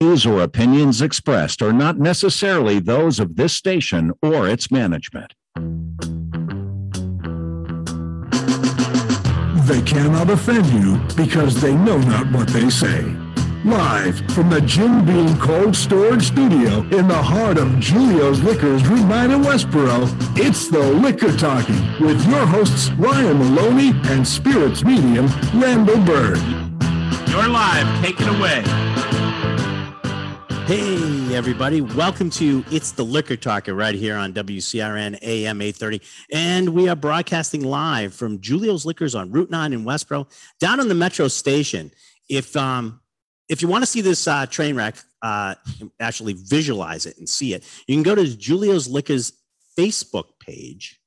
Views or opinions expressed are not necessarily those of this station or its management. They cannot offend you because they know not what they say. Live from the Jim Beam Cold Storage Studio in the heart of Julio's Liquors Route 9 in Westboro, it's the Liquor Talking with your hosts Ryan Maloney and Spirits Medium Randall Bird. You're live. Take it away. Hey, everybody. Welcome to It's the Liquor Talker right here on WCRN AM 830. And we are broadcasting live from Julio's Liquors on Route 9 in Westboro, down on the metro station. If um if you want to see this uh, train wreck, uh, actually visualize it and see it, you can go to Julio's Liquors Facebook page,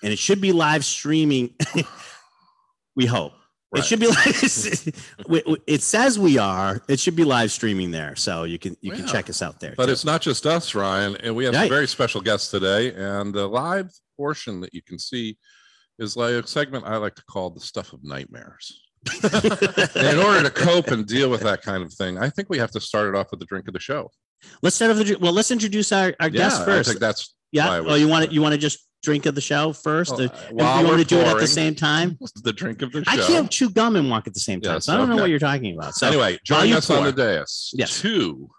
and it should be live streaming. we hope. It should be like it says we are. It should be live streaming there, so you can you can check us out there. But too. it's not just us, Ryan, and we have Right. some very special guests today. And the live portion that you can see is like a segment I like to call the stuff of nightmares. In order to cope and deal with that kind of thing, I think we have to start it off with the drink of the show. let's start off the well. Let's introduce our, our guest I first. think that's Yeah. I Oh, you want to you want to just drink of the show first? Well, uh, you want to do it at the same time? the drink of the show. I can't chew gum and walk at the same time, Yes, so I don't know what you're talking about. So anyway, you us on the dais, Yes. two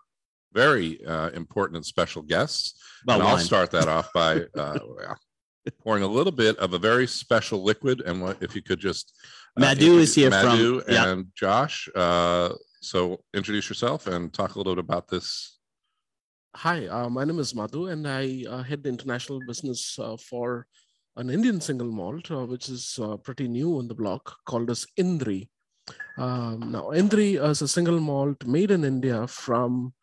very uh, important and special guests. Well, and I'll start that off by uh, pouring a little bit of a very special liquid. And what if you could just uh, Madhu is here from- Madhu yeah. and Josh. Uh, so introduce yourself and talk a little bit about this. Hi, uh, my name is Madhu, and I uh, head the international business uh, for an Indian single malt, uh, which is uh, pretty new on the block, called as Indri. Um, now, Indri is a single malt made in India from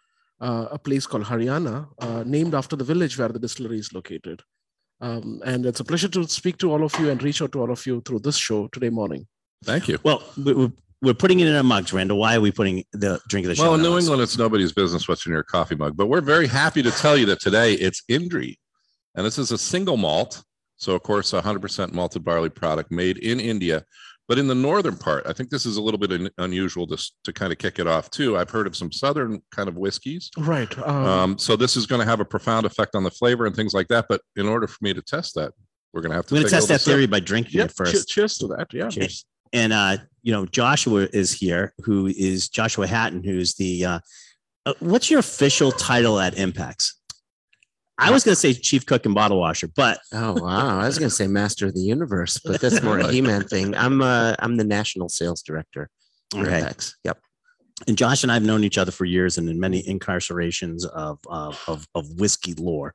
uh, a place called Haryana, uh, named after the village where the distillery is located. Um, and it's a pleasure to speak to all of you and reach out to all of you through this show today morning. Thank you. Well, we- we're, we're putting it in our mugs, Randall. Why are we putting the drink of the show? Well, in in New ours? England, it's nobody's business what's in your coffee mug, but we're very happy to tell you that today it's Indri. And this is a single malt. So, of course, a 100% malted barley product made in India. But in the northern part, I think this is a little bit unusual to, to kind of kick it off, too. I've heard of some southern kind of whiskeys. Right. Um, Um, so, this is going to have a profound effect on the flavor and things like that. But in order for me to test that, we're going to have to We're going take to test a that little theory by drinking yeah, it first. che- cheers to that. Yeah. Cheers. And uh, you know, Joshua is here, who is Joshua Hatton, who's the uh, uh, what's your official title at Impex? I was going to say chief cook and bottle washer, but Oh wow! I was going to say master of the universe, but that's more a He-Man thing. I'm uh, I'm the national sales director. okay. Apex. Yep. And Josh and I have known each other for years, and in many incarcerations of of of, of whiskey lore.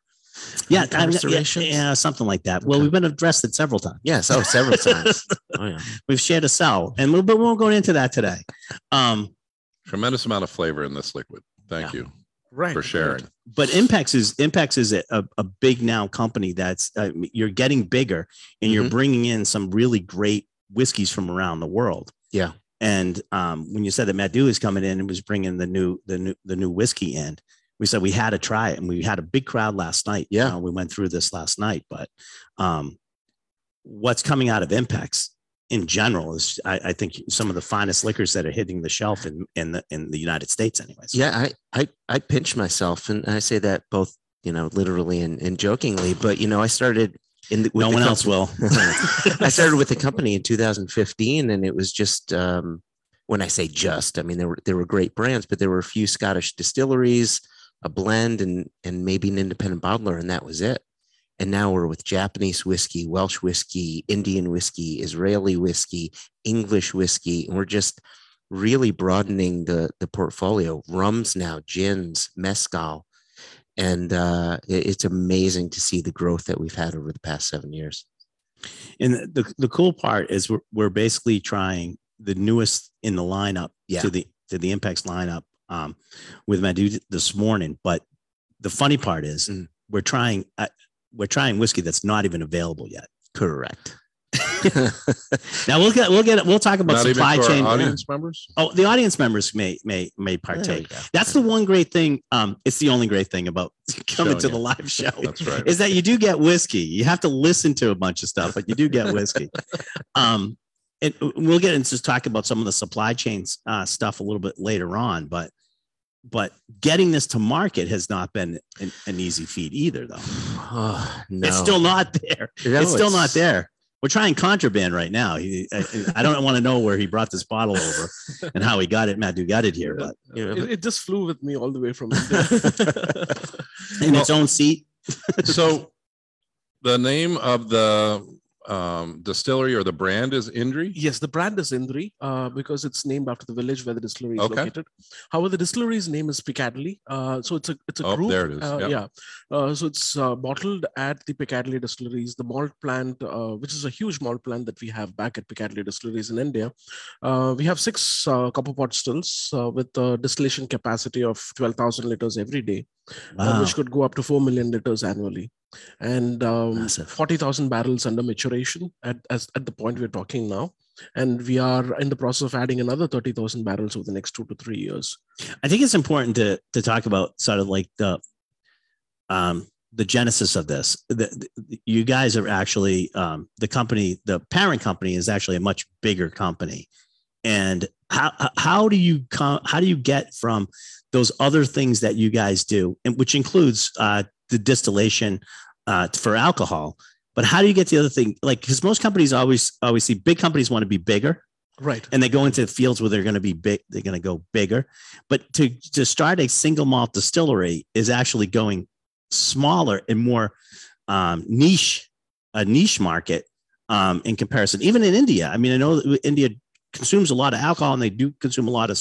Yeah, I- yeah, yeah, something like that. Well, we've been addressed it several times. Yes. Oh, several times. Oh yeah. We've shared a cell, and we'll, but we won't go into that today. Um, Tremendous amount of flavor in this liquid. Thank you Right. for sharing. but Impex is Impex is a, a, a big now company that's uh, you're getting bigger and you're Mhm. bringing in some really great whiskeys from around the world. Yeah. And um, when you said that Madhu is coming in and was bringing the new the new the new whiskey in, we said we had to try it, and we had a big crowd last night. Yeah. Uh, we went through this last night, but um, what's coming out of Impex in general is, I, I think, some of the finest liquors that are hitting the shelf in in the in the United States, anyways. Yeah. I I I pinch myself, and I say that both you know literally and, and jokingly. But you know, I started in the, with no one else will. I started with the company in 2015, and it was just um, when I say just, I mean there were there were great brands, but there were a few Scottish distilleries, a blend, and and maybe an independent bottler, and that was it. And now we're with Japanese whiskey, Welsh whiskey, Indian whiskey, Israeli whiskey, English whiskey, and we're just really broadening the the portfolio. Rums now, gins, mezcal, and uh, it- it's amazing to see the growth that we've had over the past seven years. And the, the, the cool part is we're, we're basically trying the newest in the lineup Yeah. to the to the Impex lineup um, with dude this morning. But the funny part is Mm. we're trying uh, we're trying whiskey that's not even available yet. Correct. Now we'll get we'll get we'll talk about Not supply chain. audience members. Oh, the audience members may may may partake. That's the one great thing. Um, it's the only great thing about coming Showing to the live show That's right. is that you do get whiskey. You have to listen to a bunch of stuff, but you do get whiskey. um, and we'll get into just talk about some of the supply chains uh, stuff a little bit later on. But but getting this to market has not been an, an easy feat either, though. Oh, no. It's still not there. No, it's still not there. We're trying contraband right now. He, I, I don't want to know where he brought this bottle over and how he got it. Matt, Madhu got it here, but you know, It, it just flew with me all the way from India. in its own seat. so the name of the um, distillery or the brand is Indri. Yes, the brand is Indri uh, because it's named after the village where the distillery is Okay. located. However, the distillery's name is Piccadilly. Uh, so it's a it's a Oh, group. there it is. Uh, Yep. Yeah. Uh, so it's uh, bottled at the Piccadilly distilleries, the malt plant, uh, which is a huge malt plant that we have back at Piccadilly distilleries in India. Uh, we have six uh, copper pot stills uh, with a distillation capacity of 12,000 liters every day, uh, Wow. which could go up to 4 million liters annually. And um, 40,000 barrels under maturation at, as, at the point we're talking now. And we are in the process of adding another 30,000 barrels over the next two to three years. I think it's important to to talk about sort of like the um the genesis of this. The, the- you guys are actually um, the company, the parent company is actually a much bigger company. And how how do you come? How do you get from those other things that you guys do, and which includes uh, the distillation uh, for alcohol? But how do you get the other thing? Like, because most companies always always see big companies want to be bigger, Right. and they go into fields where they're going to be big they're going to go bigger but to to start a single malt distillery is actually going smaller and more um, niche a niche market um, in comparison even in india i mean i know india consumes a lot of alcohol and they do consume a lot of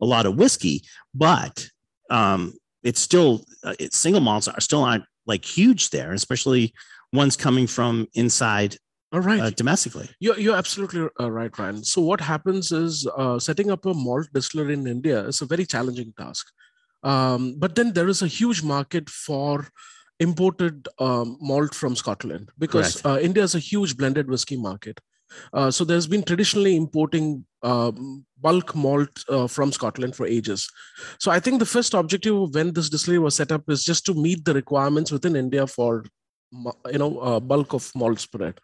a lot of whiskey but um, it's still uh, it's single malts are still aren't like huge there especially ones coming from inside All right. uh, domestically You're, you're absolutely uh, right, Ryan. So what happens is uh, setting up a malt distillery in India is a very challenging task. Um, but then there is a huge market for imported um, malt from Scotland because uh, India is a huge blended whiskey market. Uh, so there's been traditionally importing um, bulk malt uh, from Scotland for ages. So I think the first objective when this distillery was set up is just to meet the requirements within India for you know uh, bulk of malt spirit.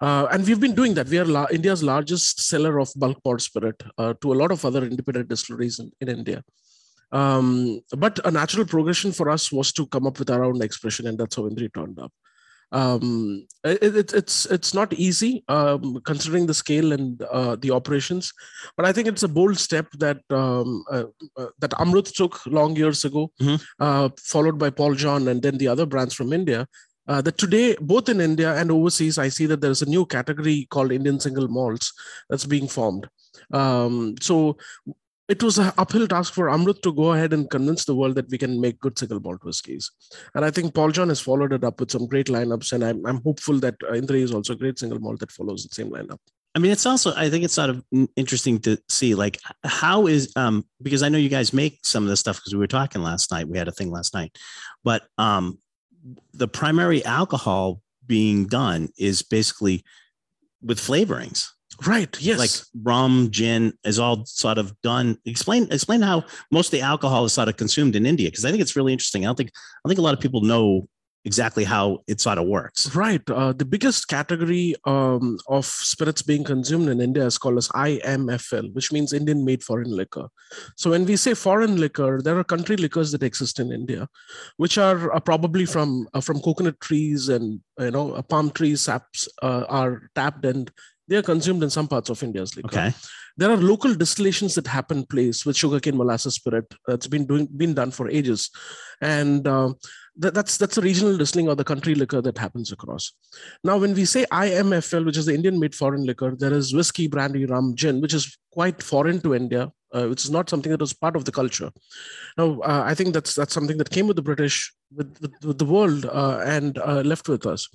Uh, and we've been doing that. We are la- india's largest seller of bulk malt spirit uh, to a lot of other independent distilleries in, in india. Um, but a natural progression for us was to come up with our own expression and that's how indri turned up um, it, it, it's it's not easy um, considering the scale and uh, the operations but i think it's a bold step that um, uh, uh, that amrut took long years ago Mhm. uh, followed by paul john and then the other brands from india uh, that today, both in India and overseas, I see that there's a new category called Indian single malts that's being formed. Um, so it was an uphill task for Amrut to go ahead and convince the world that we can make good single malt whiskies. And I think Paul John has followed it up with some great lineups. And I'm, I'm hopeful that uh, Indri is also a great single malt that follows the same lineup. I mean, it's also I think it's sort of interesting to see like how is um because I know you guys make some of this stuff because we were talking last night. We had a thing last night, but um the primary alcohol being done is basically with flavorings Right. Yes. like rum, gin is all sort of done. Explain explain how most of the alcohol is sort of consumed in India because I think it's really interesting. I don't think I think a lot of people know exactly how it sort of works. Right. Uh, the biggest category um, of spirits being consumed in India is called as IMFL, which means Indian made foreign liquor. So when we say foreign liquor, there are country liquors that exist in India, which are uh, probably from uh, from coconut trees and you know palm tree saps uh, are tapped and they are consumed in some parts of India's liquor Okay. there are local distillations that happen place with sugarcane molasses spirit. That's been doing been done for ages. And uh, that, that's that's a regional distilling or the country liquor that happens across now when we say imfl which is the indian made foreign liquor there is whiskey brandy rum gin which is quite foreign to india uh, which is not something that was part of the culture now uh, i think that's that's something that came with the british with, with, with the world uh, and uh, left with us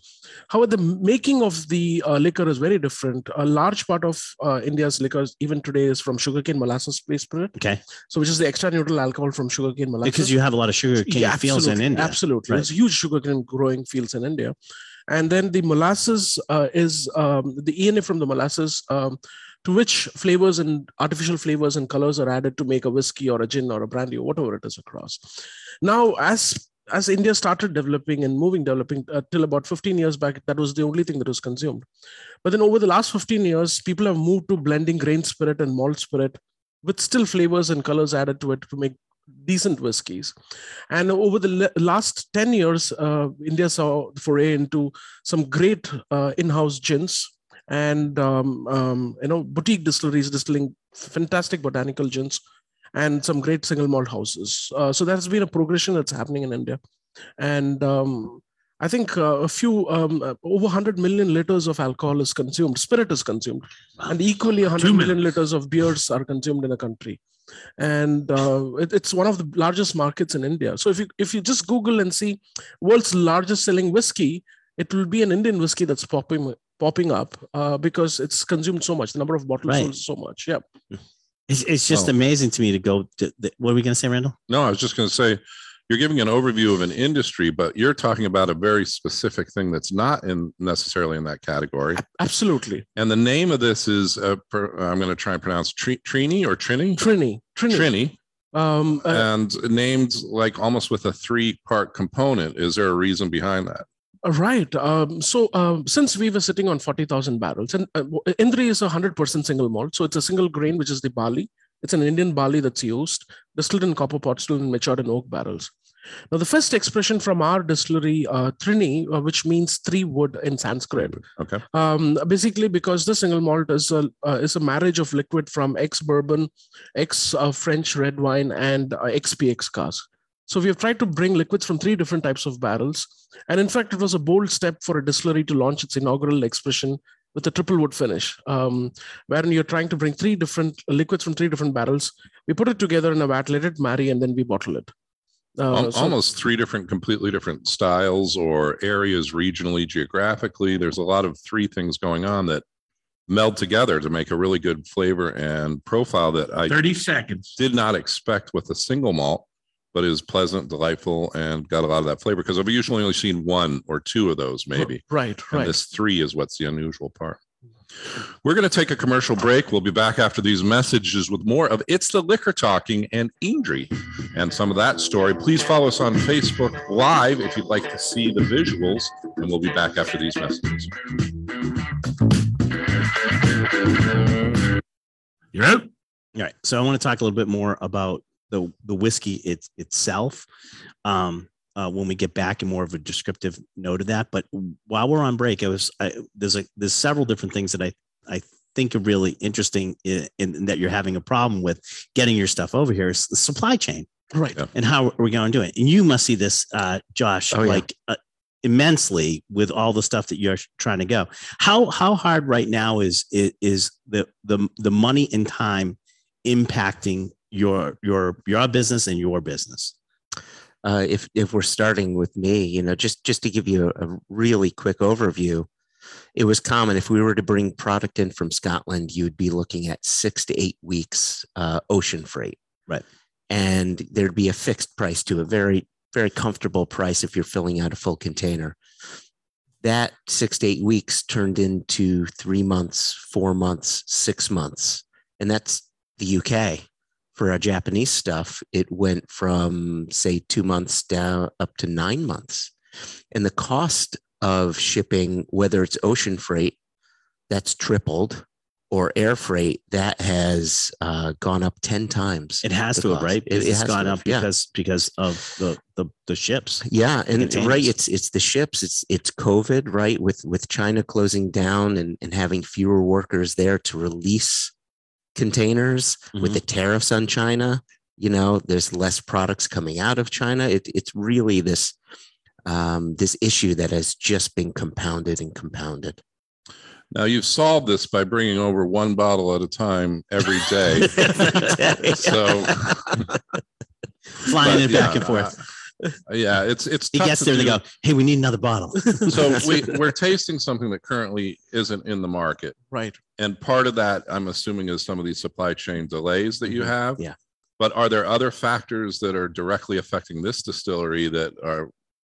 However, the making of the uh, liquor is very different. A large part of uh, India's liquors, even today, is from sugarcane molasses based spirit. Okay. So, which is the extra neutral alcohol from sugarcane molasses. Because you have a lot of sugar cane Yeah, fields in India. Absolutely. Right. There's huge sugarcane growing fields in India. And then the molasses uh, is um, the ENA from the molasses. Um, to which flavors and artificial flavors and colors are added to make a whiskey or a gin or a brandy or whatever it is across. Now, as as India started developing and moving, developing uh, till about 15 years back, that was the only thing that was consumed. But then over the last 15 years, people have moved to blending grain spirit and malt spirit with still flavors and colors added to it to make decent whiskies. And over the last 10 years, uh, India saw foray into some great uh, in-house gins and um, um, you know boutique distilleries distilling fantastic botanical gins and some great single malt houses. Uh, so that's been a progression that's happening in India. And um, I think uh, a few um, uh, over 100 million liters of alcohol is consumed, spirit is consumed, and equally 100 million liters of beers are consumed in the country. And uh, it, it's one of the largest markets in India. So if you if you just Google and see world's largest selling whiskey, it will be an Indian whiskey that's popping popping up uh, because it's consumed so much. The number of bottles Right. sold so much. Yeah. It's, it's just Oh. amazing to me to go. To, the, what are we going to say, Randall? No, I was just going to say you're giving an overview of an industry, but you're talking about a very specific thing that's not in necessarily in that category. Absolutely. And the name of this is uh, per, I'm going to try and pronounce Tri- Trini or Trini. Trini. Trini. Trini, Um, uh, and named like almost with a three part component. Is there a reason behind that? Uh, Right. Um, so um, since we were sitting on 40,000 barrels, and uh, Indri is a 100% single malt. So it's a single grain, which is the barley. It's an Indian barley that's used, distilled in copper pot, still matured in oak barrels. Now, the first expression from our distillery, uh, Trini, uh, which means three wood in Sanskrit, Okay. um, basically because the single malt is a, uh, is a marriage of liquid from ex bourbon, ex French red wine, and uh, ex PX cask. So we have tried to bring liquids from three different types of barrels. And in fact, it was a bold step for a distillery to launch its inaugural expression with a triple wood finish, um, wherein you're trying to bring three different liquids from three different barrels. We put it together in a vat, let it marry, and then we bottle it. Uh, Al- so- almost three different, completely different styles or areas regionally, geographically. There's a lot of three things going on that meld together to make a really good flavor and profile that I 30 seconds. did not expect with a single malt, but is pleasant, delightful, and got a lot of that flavor. Because I've usually only seen one or two of those, maybe. Right, And right. this three is what's the unusual part. We're going to take a commercial break. We'll be back after these messages with more of It's the Liquor Talking and Indri and some of that story. Please follow us on Facebook Live if you'd like to see the visuals, and we'll be back after these messages. You're out. All right. So I want to talk a little bit more about the the whiskey it, itself. Um, uh, when we get back and more of a descriptive note of that. But while we're on break, I was I, there's a there's several different things that I I think are really interesting in, in that you're having a problem with getting your stuff over here is the supply chain Right. Yeah. and how we're we going to do it. And you must see this, uh, Josh, Oh, yeah. like uh, immensely with all the stuff that you're trying to go. How how hard right now is is, is the the the money and time impacting your your your business and your business? uh, if if we're starting with me, you know, just just to give you a, a really quick overview, it was common if we were to bring product in from Scotland, you'd be looking at six to eight weeks uh, ocean freight, Right. And there'd be a fixed price to a very very comfortable price if you're filling out a full container. That six to eight weeks turned into three months, four months, six months, and that's the UK for our Japanese stuff, it went from say two months down up to nine months. And the cost of shipping, whether it's ocean freight, that's tripled, or air freight, that has uh, gone up 10 times. It has to have, cost. right? It- it has gone up yeah. because because of the the, the ships. Yeah, and containers. right, it's it's the ships, it's it's COVID, right? With with China closing down and, and having fewer workers there to release containers with Mhm. the tariffs on China, you know, there's less products coming out of China. It, it's really this um, this issue that has just been compounded and compounded. Now, you've solved this by bringing over one bottle at a time every day. So, flying But, it back yeah, and forth. Yeah, it's it's he gets to there. They do. go, "Hey, we need another bottle." So we we're tasting something that currently isn't in the market. Right. And part of that, I'm assuming, is some of these supply chain delays that you Mhm. have. Yeah. But are there other factors that are directly affecting this distillery that are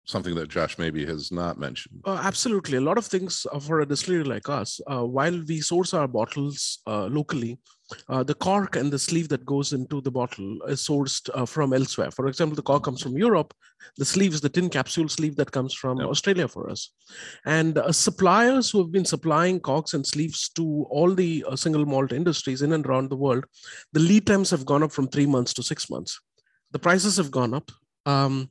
something that Josh maybe has not mentioned? Uh, absolutely. A lot of things for a distillery like us, uh, while we source our bottles uh, locally, uh, the cork and the sleeve that goes into the bottle is sourced uh, from elsewhere. For example, the cork comes from Europe. The sleeve is the tin capsule sleeve that comes from Yep. Australia for us. And uh, suppliers who have been supplying corks and sleeves to all the uh, single malt industries in and around the world, the lead times have gone up from three months to six months. the prices have gone up. Um,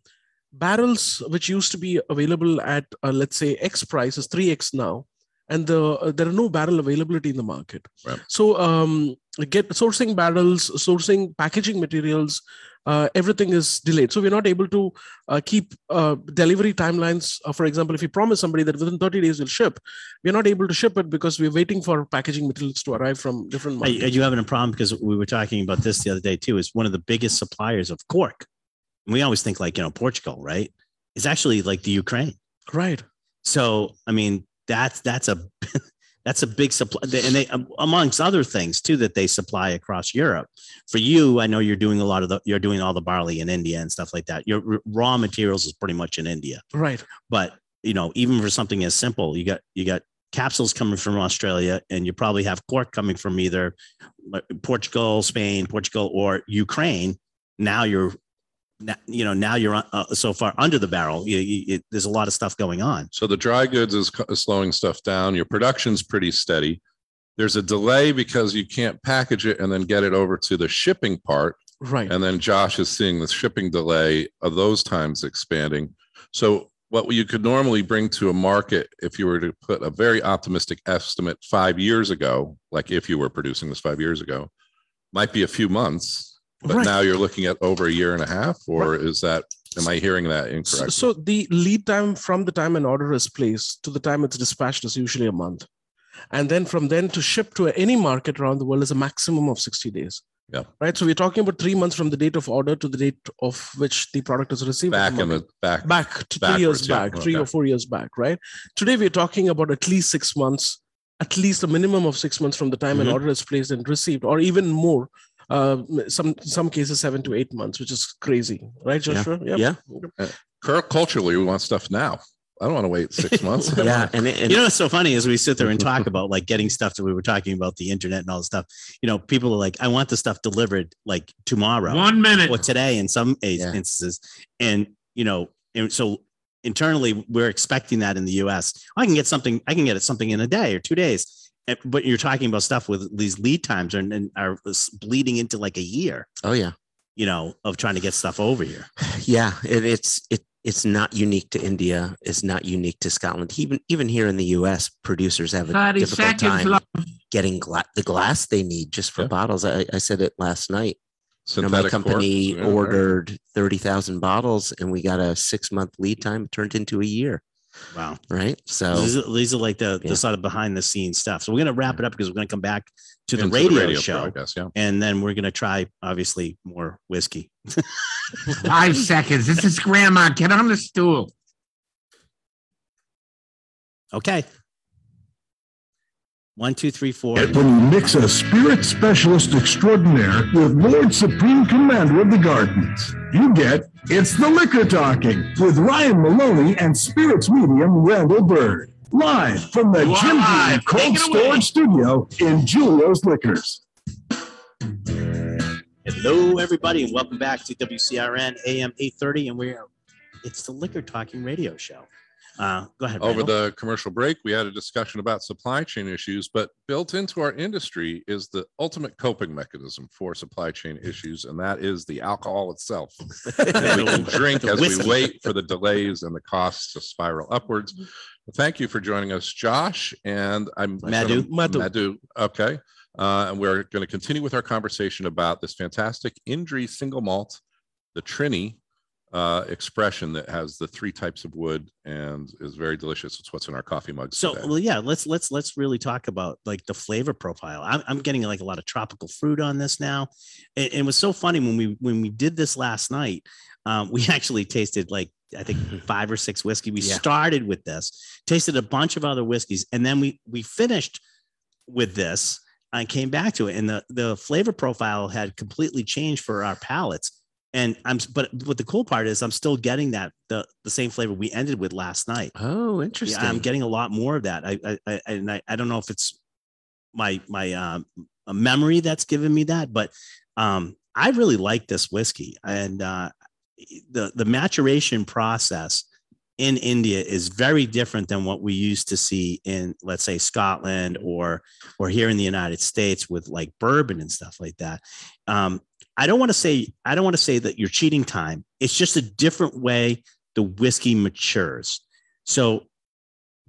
barrels which used to be available at uh, let's say X price is 3X now. And the, uh, there are no barrel availability in the market. Right. So um, get sourcing barrels, sourcing packaging materials, uh, everything is delayed. So we're not able to uh, keep uh, delivery timelines. Uh, for example, if you promise somebody that within 30 days we'll ship, we're not able to ship it because we're waiting for packaging materials to arrive from different markets. are you having a problem? Because we were talking about this the other day too. Is one of the biggest suppliers of cork. And we always think like you know Portugal, right? It's actually like the Ukraine. right. So I mean that's that's a that's a big supply, and they um, amongst other things too that they supply across Europe. For you, I know you're doing a lot of the you're doing all the barley in India and stuff like that. Your raw materials is pretty much in India, Right. but you know even for something as simple, you got you got capsules coming from Australia, and you probably have cork coming from either Portugal, Spain, Portugal, or Ukraine. Now you're you know now you're uh, so far under the barrel. You, you, it, there's a lot of stuff going on. So the dry goods is co- is slowing stuff down. Your production's pretty steady. There's a delay because you can't package it and then get it over to the shipping part. Right. And then Josh is seeing the shipping delay of those times expanding. So what you could normally bring to a market if you were to put a very optimistic estimate five years ago, like if you were producing this five years ago, might be a few months. But Right. now you're looking at over a year and a half, or is that, am I hearing that So, incorrectly? so the lead time from the time an order is placed to the time it's dispatched is usually a month. And then from then to ship to any market around the world is a maximum of 60 days. Yeah. Right. So we're talking about three months from the date of order to the date of which the product is received. Back in the back. back to three years yeah, back, three or four years back, right? Today we're talking about at least six months, at least a minimum of six months from the time Mhm. an order is placed and received, or even more. Uh, some some cases seven to eight months, which is crazy, right, Joshua? Yeah. Yeah. Cur- Culturally, we want stuff now. I don't want to wait six months. Yeah, and, and you know what's so funny is we sit there and talk about like getting stuff that we were talking about the internet and all this stuff. You know, people are like, I want the stuff delivered like tomorrow One minute. or today in some Yeah. instances. And you know, and so internally we're expecting that in the US. I can get something, I can get it something in a day or two days. And- But you're talking about stuff with these lead times and, and are bleeding into like a year, oh yeah, you know, of trying to get stuff over here. yeah. It, it's it it's not unique to India. It's not unique to Scotland. Even even here in the U.S., producers have a 30 difficult seconds time left. getting gla- the glass they need just for Yeah. bottles. I, I said it last night. You know, my company yeah, right. ordered thirty thousand bottles, and we got a six month lead time. Turned into a year. Wow. Right. So These are, these are like the, Yeah. the sort of behind the scenes stuff. So we're going to wrap it up because we're going to come back to the Into radio, show. broadcast, yeah. And then we're going to try, obviously, more whiskey. Five seconds. This is grandma. Get on the stool. Okay. One, two, three, four. And when you mix a spirit specialist extraordinaire with Lord Supreme Commander of the Gardens, you get It's the Liquor Talking with Ryan Maloney and spirits medium Randall Bird. Live from the You are Jim Beam. Cold Take it away. Storage Studio in Julio's Liquors. Hello, everybody, and welcome back to WCRN AM 830. And we're, it's the Liquor Talking Radio Show. Uh, go ahead. Over Randall. the commercial break, we had a discussion about supply chain issues, but built into our industry is the ultimate coping mechanism for supply chain issues, and that is the alcohol itself. that we can drink as whiskey. we wait for the delays and the costs to spiral upwards. Thank you for joining us, Josh. And I'm Madhu. Madhu. Madhu. Okay. Uh, and we're going to continue with our conversation about this fantastic Indri single malt, the Trini uh, expression that has the three types of wood and is very delicious. It's what's in our coffee mugs. So today. well, yeah, let's let's let's really talk about like the flavor profile. I'm, I'm getting like a lot of tropical fruit on this now, and, and it was so funny when we when we did this last night. Um, we actually tasted like I think five or six whiskey. We Yeah. started with this, tasted a bunch of other whiskeys, and then we we finished with this and came back to it, and the the flavor profile had completely changed for our palates. And I'm but but the cool part is I'm still getting that the the same flavor we ended with last night. oh, interesting. Yeah, I'm getting a lot more of that. I, I, I and I, I don't know if it's my my um, memory that's given me that, but um, I really like this whiskey, and uh, the the maturation process in India is very different than what we used to see in, let's say, Scotland or or here in the United States with like bourbon and stuff like that. Um, I don't want to say I don't want to say that you're cheating time. It's just a different way the whiskey matures. So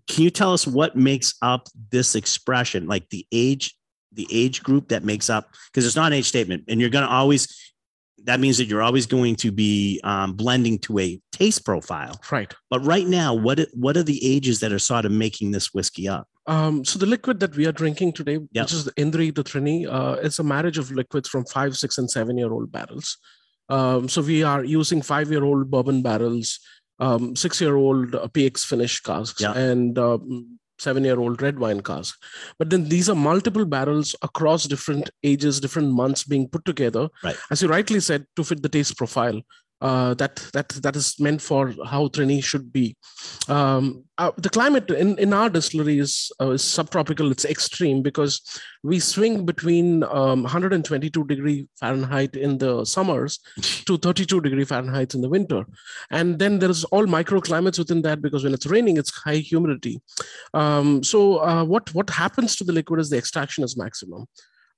can you tell us what makes up this expression, like the age, the age group that makes up? Because it's not an age statement, and you're going to always. That means that you're always going to be um, blending to a taste profile. Right. But right now, what what are the ages that are sort of making this whiskey up? Um, so the liquid that we are drinking today, which is the Indri to Trini, uh, it's a marriage of liquids from five, six, and seven-year-old barrels. Um, so we are using five-year-old bourbon barrels, um, six-year-old uh, PX finish casks, Yeah. and um, seven-year-old red wine casks. But then these are multiple barrels across different ages, different months being put together, Right. as you rightly said, to fit the taste profile. Uh, that that that is meant for how Trini should be. Um, uh, the climate in, in our distillery is, uh, is subtropical. It's extreme because we swing between um, 122 degree Fahrenheit in the summers to 32 degree Fahrenheit in the winter, and then there's all microclimates within that because when it's raining, it's high humidity. Um, so uh, what what happens to the liquid is the extraction is maximum.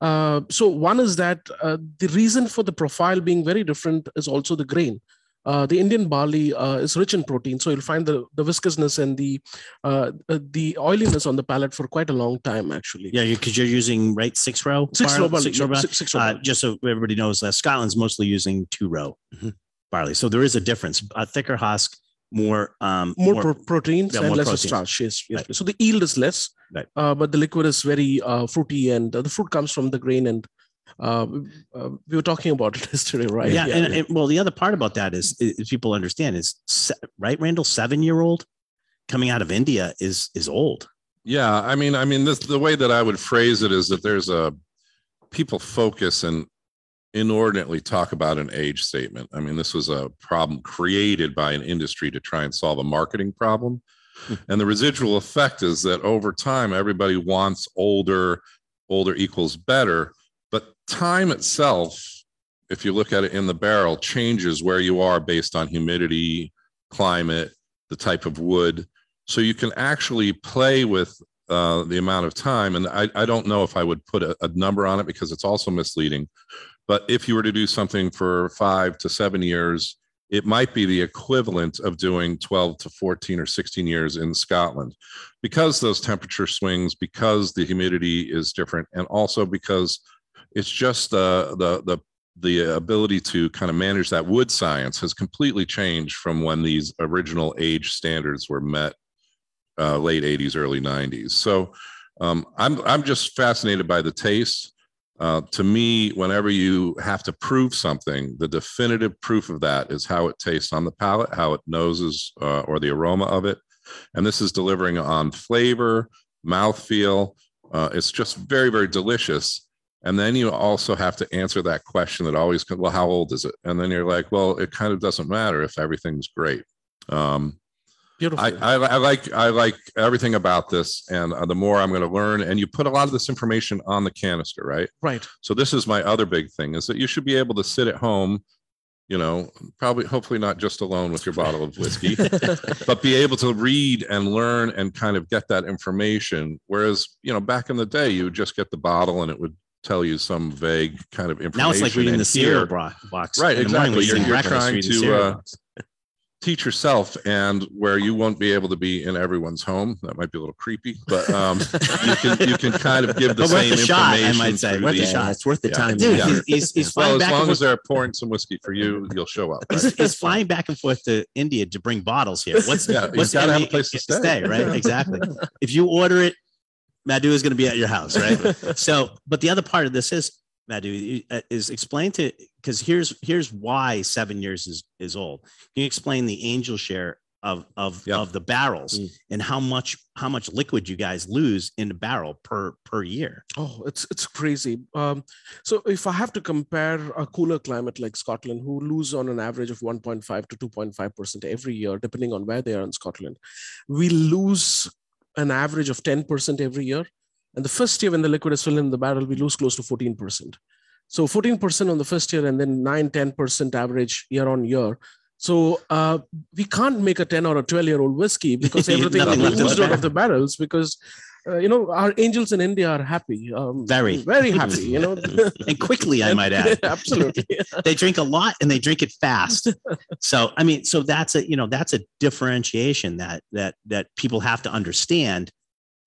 Uh, so one is that uh, the reason for the profile being very different is also the grain. Uh, the Indian barley uh, is rich in protein, so you'll find the, the viscousness and the uh, the oiliness on the palate for quite a long time, actually. Yeah, because you're using right six row, Six barley- row barley. six row barley? six- six row Uh, barley. just so everybody knows, uh, Scotland's mostly using two row Mhm. barley, so there is a difference. A thicker husk, more um, more, pro- proteins yeah, and more less proteins. starch. Yes, yes. Right. So the yield is less, Right. uh, but the liquid is very uh, fruity, and uh, the fruit comes from the grain. And uh, uh, we were talking about it yesterday, right? yeah, and, and well, the other part about that is, is people understand is se- right, Randall, seven year old coming out of India is is old. Yeah, I mean, I mean, this the way that I would phrase it is that there's a people focus and inordinately talk about an age statement. I mean, this was a problem created by an industry to try and solve a marketing problem. and the residual effect is that over time, everybody wants older, older equals better. But time itself, if you look at it in the barrel, changes where you are based on humidity, climate, the type of wood. So you can actually play with uh, the amount of time. And I, I don't know if I would put a, a number on it because it's also misleading. But if you were to do something for five to seven years, it might be the equivalent of doing 12 to 14 or 16 years in Scotland. Because those temperature swings, because the humidity is different, and also because it's just uh, the the the ability to kind of manage that wood science has completely changed from when these original age standards were met uh, late 80s early 90s so um, I'm, I'm just fascinated by the taste uh, to me whenever you have to prove something the definitive proof of that is how it tastes on the palate how it noses uh, or the aroma of it and this is delivering on flavor mouthfeel uh, it's just very very delicious and then you also have to answer that question that always comes, well, how old is it? And then you're like, well, it kind of doesn't matter if everything's great. Um, Beautiful. I, I, I like I like everything about this, and uh, the more I'm going to learn, and you put a lot of this information on the canister, right? right. So this is my other big thing: is that you should be able to sit at home, you know, probably hopefully not just alone with your bottle of whiskey, but be able to read and learn and kind of get that information. Whereas, you know, back in the day, you would just get the bottle and it would tell you some vague kind of information. Now it's like reading And the cereal here, box. Right, in the morning exactly. You're- you're trying to, uh. Teach yourself and where you won't be able to be in everyone's home that might be a little creepy but um, you can you can kind of give the But worth same the shot, I information might say. Worth the the- shot. it's worth the Yeah. time. Dude, Yeah. he's, he's, he's well flying as long as they're pouring some whiskey for you you'll show up He's, right? he's flying back and forth to India to bring bottles here. What's Yeah, what's gotta have a place to stay. right? Exactly. If you order it, Madhu is going to be at your house, right? so, but the other part of this is Madhu uh, is explain to because here's here's why seven years is is old. Can you explain the angel share of of Yeah. of the barrels Mm. and how much how much liquid you guys lose in a barrel per per year? Oh, it's it's crazy. Um, so if I have to compare a cooler climate like Scotland, who lose on an average of 1.5 to 2.5 percent every year, depending on where they are in Scotland, we lose an average of 10 percent every year. And the first year when the liquid is filled in the barrel, we lose close to 14 percent. So 14 percent on the first year, and then 9 10 percent average year on year. So uh, we can't make a 10 or a 12 year old whiskey because everything is left in oozed out of the barrels because uh, you know, our angels in India are happy. Um, Very. very happy. You know, and quickly, I might add. Absolutely. they drink a lot and they drink it fast. So I mean, so that's a you know that's a differentiation that that that people have to understand.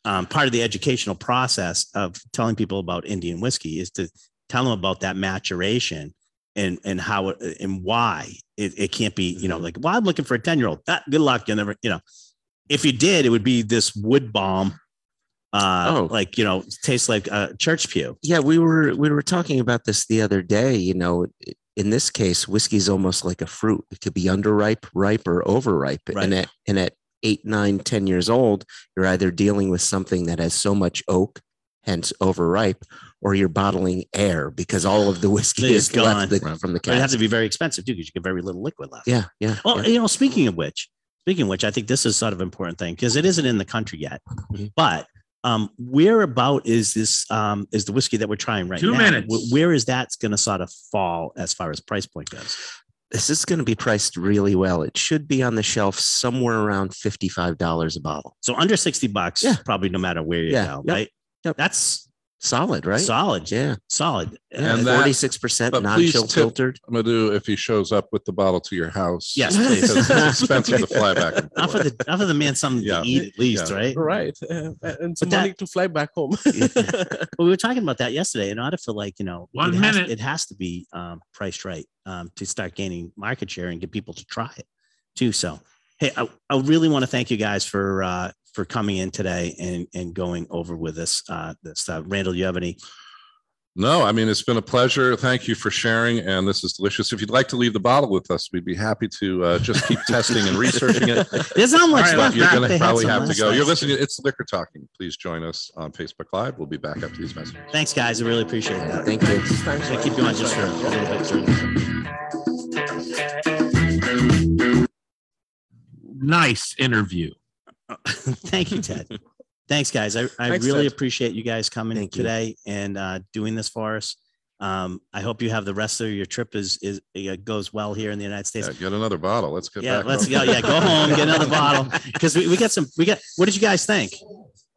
Um, part of the educational process of telling people about Indian whiskey is to tell them about that maturation and and how it, and why it, it can't be you know like well I'm looking for a ten year old. Ah, good luck, you'll never you know. If you did, it would be this wood bomb. Uh, Oh. like you know, tastes like a church pew. Yeah, we were we were talking about this the other day. You know, in this case, whiskey is almost like a fruit. It could be underripe, ripe, or overripe. Right. And at and at eight, nine, ten years old, you're either dealing with something that has so much oak, hence overripe, or you're bottling air because all of the whiskey It's is left gone. the, from the But it has to be very expensive too, because you get very little liquid left. Yeah, yeah. Well, yeah. you know, speaking of which, speaking of which, I think this is sort of important thing because it isn't in the country yet. Mhm. But um, where about is this um, is the whiskey that we're trying right Two now? minutes. Wh- Where is that going to sort of fall as far as price point goes? This is going to be priced really well. It should be on the shelf somewhere around fifty-five dollars a bottle. So under sixty bucks, Yeah. probably no matter where you Yeah, go, yep, right? Yep. That's Solid, right? solid. Yeah, Solid. yeah. And that- Forty-six percent but please non-chill filtered. I'm gonna do if he shows up with the bottle to your house. Yes, please. because it's expensive to fly back. And Not for the not for the man something Yeah. to eat at least, Yeah. right? right. Uh, and some that- money to fly back home. But we were talking about that yesterday. In order for like, you know, One it has, minute. it has to be um, priced right um, to start gaining market share and get people to try it too. So, hey, I, I really want to thank you guys for uh, for coming in today and and going over with us. Uh, this uh, Randall, you have any? No, I mean, it's been a pleasure. Thank you for sharing. And this is delicious. If you'd like to leave the bottle with us, we'd be happy to uh, just keep testing and researching it. There's not much All right, left. You're going to probably have to go. You're listening. It's Liquor Talking. Please join us on Facebook Live. We'll be back after these messages. Thanks, guys. I really appreciate that. Thank you. Thanks. I'm gonna keep going just for a little bit. through. Nice interview. Thank you, Ted. Thanks, guys. I, I Thanks, really Ted. appreciate you guys coming Thank you. today and uh, doing this for us. Um, I hope you have the rest of your trip is is uh, goes well here in the United States. Yeah, get another bottle. Let's get Yeah, back. let's home. go. Yeah, go home, get another bottle because we, we got some. We got. What did you guys think?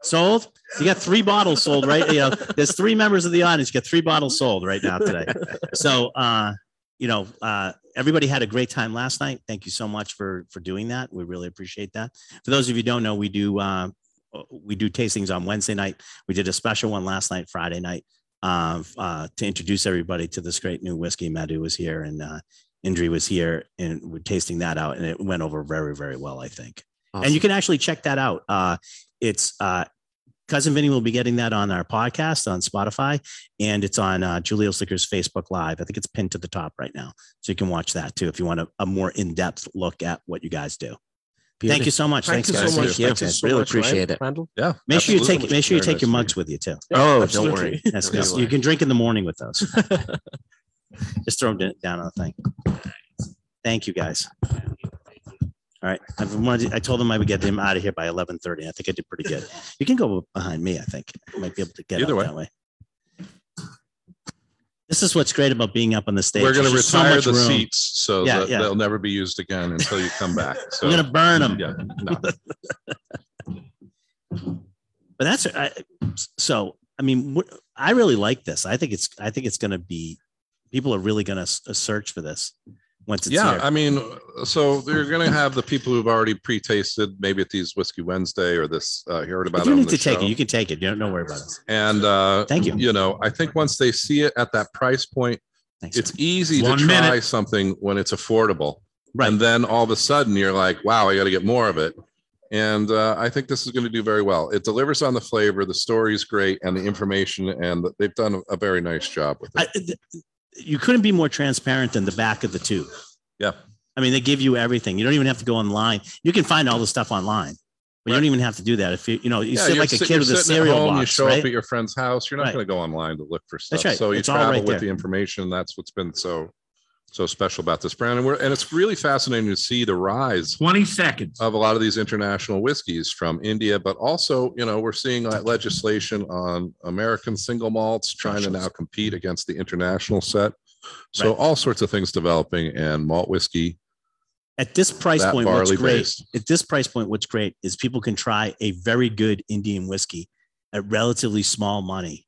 Sold? You got three bottles sold, right? You know, there's three members of the audience. You got three bottles sold right now today. So, uh, you know, uh, everybody had a great time last night. Thank you so much for for doing that. We really appreciate that. For those of you who don't know, we do uh, we do tastings on Wednesday night. We did a special one last night, Friday night, uh, uh, to introduce everybody to this great new whiskey. Madhu was here and uh, Indri was here, and we're tasting that out, and it went over very, very well, I think. And you can actually check that out. Uh, it's uh, cousin Vinny will be getting that on our podcast on Spotify, and it's on uh, Julio's Liquors Facebook Live. I think it's pinned to the top right now, so you can watch that too if you want a, a more in depth look at what you guys do. Thank you so much. Thank Thanks, you guys. so much. Thank you. Thank you so really much, Ryan. appreciate it. Randall. Yeah. Make sure you take make sure you take your mugs with you too. Yeah, Oh, don't worry. Yes, Don't yes. worry. You can drink in the morning with those. Just throw them down on the thing. Thank you, guys. All right. I've wanted, I told them I would get them out of here by eleven thirty. I think I did pretty good. You can go behind me. I think I might be able to get Either way. that way. This is what's great about being up on the stage. We're going to just so retire the room. seats so Yeah, that yeah. they'll never be used again until you come back. So We're gonna burn them. Yeah, no. But that's I, so. I mean, I really like this. I think it's. I think it's going to be. People are really going to search for this once it's yeah, here. I mean, so you're going to have the people who've already pre-tasted, maybe at these Whiskey Wednesday or this. Uh, you heard about if it you on need to take show. it, you can take it. You don't, don't worry about it. and uh, Thank you. You know, I think once they see it at that price point, Thanks. it's easy One to try something when it's affordable. right. And then all of a sudden you're like, wow, I got to get more of it. And uh, I think this is going to do very well. It delivers on the flavor, the story's great, and the information, and they've done a very nice job with it. I, you couldn't be more transparent than the back of the tube. Yeah. I mean, they give you everything. You don't even have to go online. You can find all the stuff online, but you don't even have to do that. If you, you know, you Yeah, sit like a kid with a cereal home, You show right? up at your friend's house. You're not Right. going to go online to look for stuff. right. So you It's travel right with the information. That's what's been so so special about this brand. And we're and it's really fascinating to see the rise 20 seconds. of a lot of these international whiskeys from India, but also, you know, we're seeing that legislation on American single malts trying to now compete against the international set. So Right. all sorts of things developing and malt whiskey. At this price point, what's great based. at this price point, what's great is people can try a very good Indian whiskey at relatively small money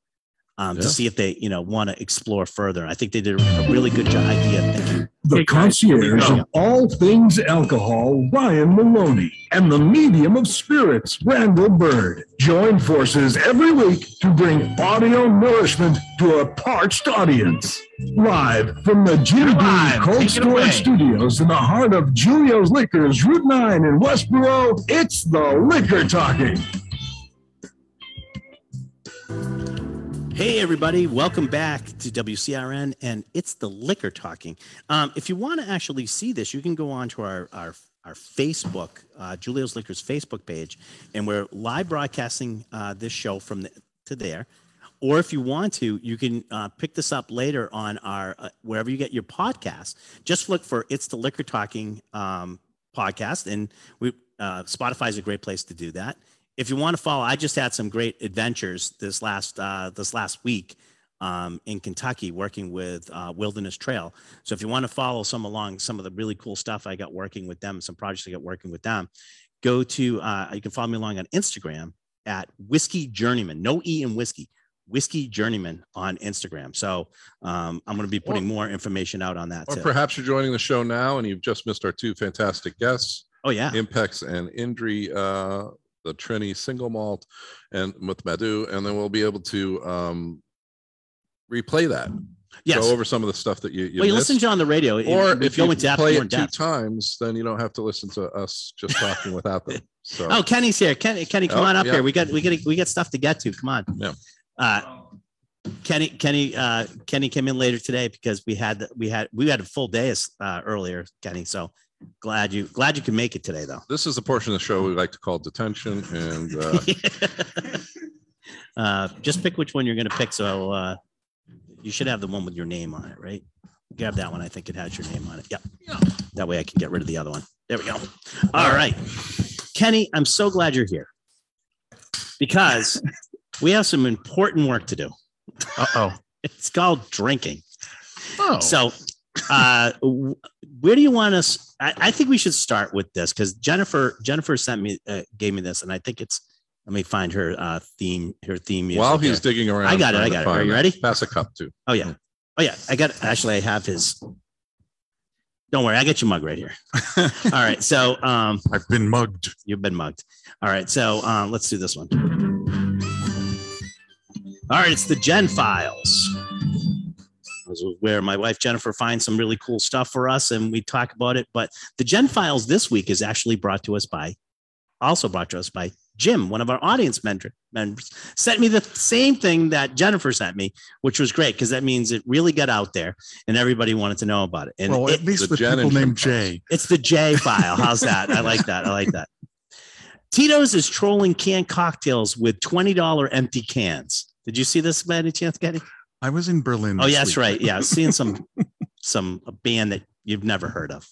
um, Yeah. to see if they, you know, want to explore further. I think they did a really good job idea thinking. The Hey, guys, here we concierge go. of all things alcohol, Ryan Maloney, and the medium of spirits, Randall Bird, join forces every week to bring audio nourishment to a parched audience. Live from the Jim Beam. Cold Take. Storage Studios in the heart of Julio's Liquors, Route 9 in Westboro, it's the Liquor Talking. Hey, everybody, welcome back to WCRN, and it's the liquor talking. Um, if you want to actually see this, you can go on to our, our, our Facebook, uh, Julio's Liquors Facebook page, and we're live broadcasting uh, this show from the, to there. Or if you want to, you can uh, pick this up later on our uh, wherever you get your podcast. Just look for "It's the Liquor Talking" um, podcast, and we uh, Spotify is a great place to do that if you want to follow, I just had some great adventures this last uh, this last week um, in Kentucky working with uh, Wilderness Trail. So if you want to follow some along some of the really cool stuff I got working with them, some projects I got working with them, go to uh, you can follow me along on Instagram at Whiskey Journeyman, no E in whiskey, Whiskey Journeyman on Instagram. So um, I'm going to be putting more information out on that Or too. perhaps you're joining the show now and you've just missed our two fantastic guests, oh yeah, Impex and Indri, uh, the Indri single malt, and with Madhu, and then we'll be able to um, replay that. yes. Go over some of the stuff that you, you well, you listen to on the radio, or if go you into play it two times, then you don't have to listen to us just talking without them. So Oh, Kenny's here. Kenny, Kenny, come Oh, on up yeah. here. We got, we got, we got stuff to get to. Come on. Yeah. Uh, Kenny, Kenny, uh, Kenny came in later today because we had, we had, we had a full day uh, earlier, Kenny. So glad you, glad you can make it today, though. this is the portion of the show we like to call detention, and uh, uh, just pick which one you're going to pick. So uh, you should have the one with your name on it, right? Grab that one. I think it has your name on it. Yep. That way I can get rid of the other one. There we go. All right. Kenny, I'm so glad you're here because we have some important work to do. Uh oh. It's called drinking. Oh. So, uh, w- where do you want us? I, I think we should start with this because Jennifer Jennifer sent me uh, gave me this, and I think it's. Let me find her uh, theme. Her theme. while he's here. digging around, I got it, I got it. Are you ready? Pass a cup too. Oh yeah. Oh yeah. I got actually I have his. Don't worry, I got your mug right here. All right. So um I've been mugged. you've been mugged. All right. So um let's do this one. All right, it's the Gen Files. This is where my wife Jennifer finds some really cool stuff for us and we talk about it. But the Gen Files this week is actually brought to us by, also brought to us by Jim, one of our audience mentor members, sent me the same thing that Jennifer sent me, which was great because that means it really got out there and everybody wanted to know about it. And well, it- at least the with Jen people named Jay. it's the J file. How's that? I like that. I like that. Tito's is trolling canned cocktails with $20 empty cans. Did you see this by any chance, Getty? I was in Berlin. Oh, yeah, that's week. right. Yeah, seeing some some a band that you've never heard of.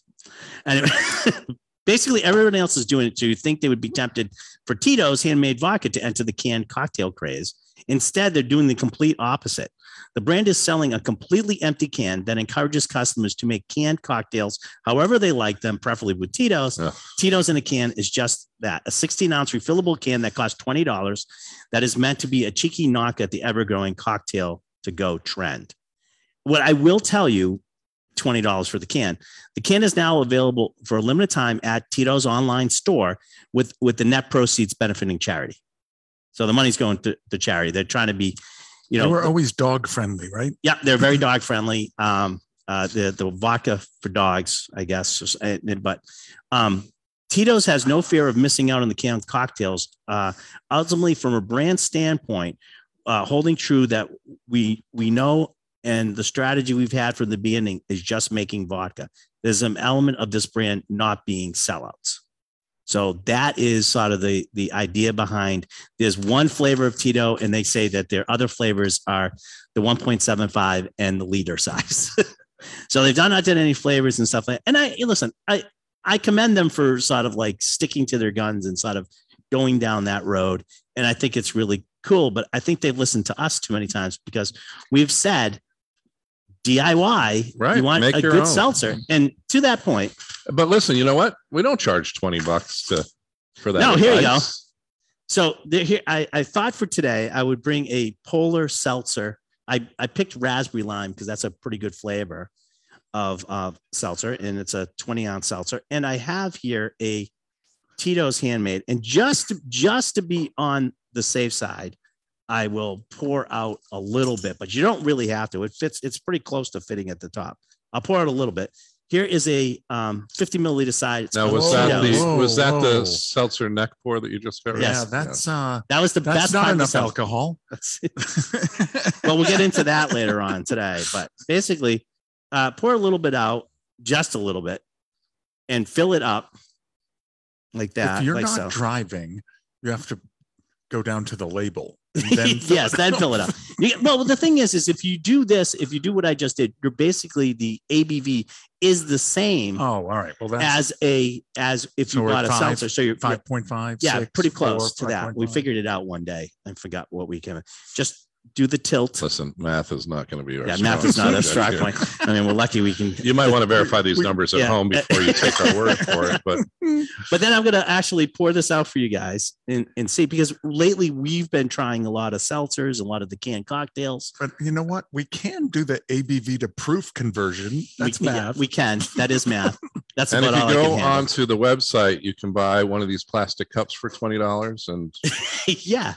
And basically everyone else is doing it too. You think they would be tempted for Tito's handmade vodka to enter the canned cocktail craze. Instead, they're doing the complete opposite. The brand is selling a completely empty can that encourages customers to make canned cocktails however they like them, preferably with Tito's. Ugh. Tito's in a can is just that a 16 ounce refillable can that costs $20 that is meant to be a cheeky knock at the ever growing cocktail to go trend. What I will tell you $20 for the can. The can is now available for a limited time at Tito's online store with, with the net proceeds benefiting charity. So the money's going to the charity. They're trying to be, you know, they were always dog friendly, right? yeah, they're very dog friendly. Um, uh, the the vodka for dogs, I guess. uh, But um, Tito's has no fear of missing out on the canned cocktails. Uh, ultimately, from a brand standpoint, uh, holding true that we we know and the strategy we've had from the beginning is just making vodka. There's an element of this brand not being sellouts. So that is sort of the the idea behind. There's one flavor of Tito, and they say that their other flavors are the 1.75 and the liter size. so they've done not done any flavors and stuff like. And I listen, I I commend them for sort of like sticking to their guns and sort of going down that road. And I think it's really cool. But I think they've listened to us too many times because we've said DIY. Right, You want make a good own. seltzer, and to that point, But listen, you know what? We don't charge 20 bucks to for that. No, here you go. So there, here, I, I thought for today I would bring a polar seltzer. I, I picked raspberry lime because that's a pretty good flavor of, of seltzer, and it's a 20 ounce seltzer. And I have here a Tito's handmade. And just just to be on the safe side, I will pour out a little bit, but you don't really have to. It fits, it's pretty close to fitting at the top. I'll pour out a little bit. Here is a um, 50 milliliter side. It's Now, called was that the, Whoa, was that whoa. the seltzer neck pour that you just got? rid of? Yes. Yeah, that's uh that was the that's best not part of the enough seltzer. alcohol. well, we'll get into that later on today. But basically, uh, pour a little bit out, just a little bit, and fill it up like that. if you're like not so. driving, you have to go down to the label. then yes, then fill it up. Well, the thing is, is if you do this, if you do what I just did, you're basically the ABV is the same Oh, all right. Well, that's as a as if So you bought a five- seltzer. So you're five point five. yeah, pretty close to that. We figured it out one day. and forgot what we came. Just do the tilt. Listen, math is not going to be our Yeah, math is not a strong strong point. I mean, we're lucky we can. You might want to verify these numbers at yeah. home before you take our word for it. But But then I'm going to actually pour this out for you guys and, and see because lately we've been trying a lot of seltzers, a lot of the canned cocktails. But you know what? We can do the ABV to proof conversion. That's we, yeah, math. we can. That is math. That's and if you all go can handle. onto the website, you can buy one of these plastic cups for twenty dollars. And yeah.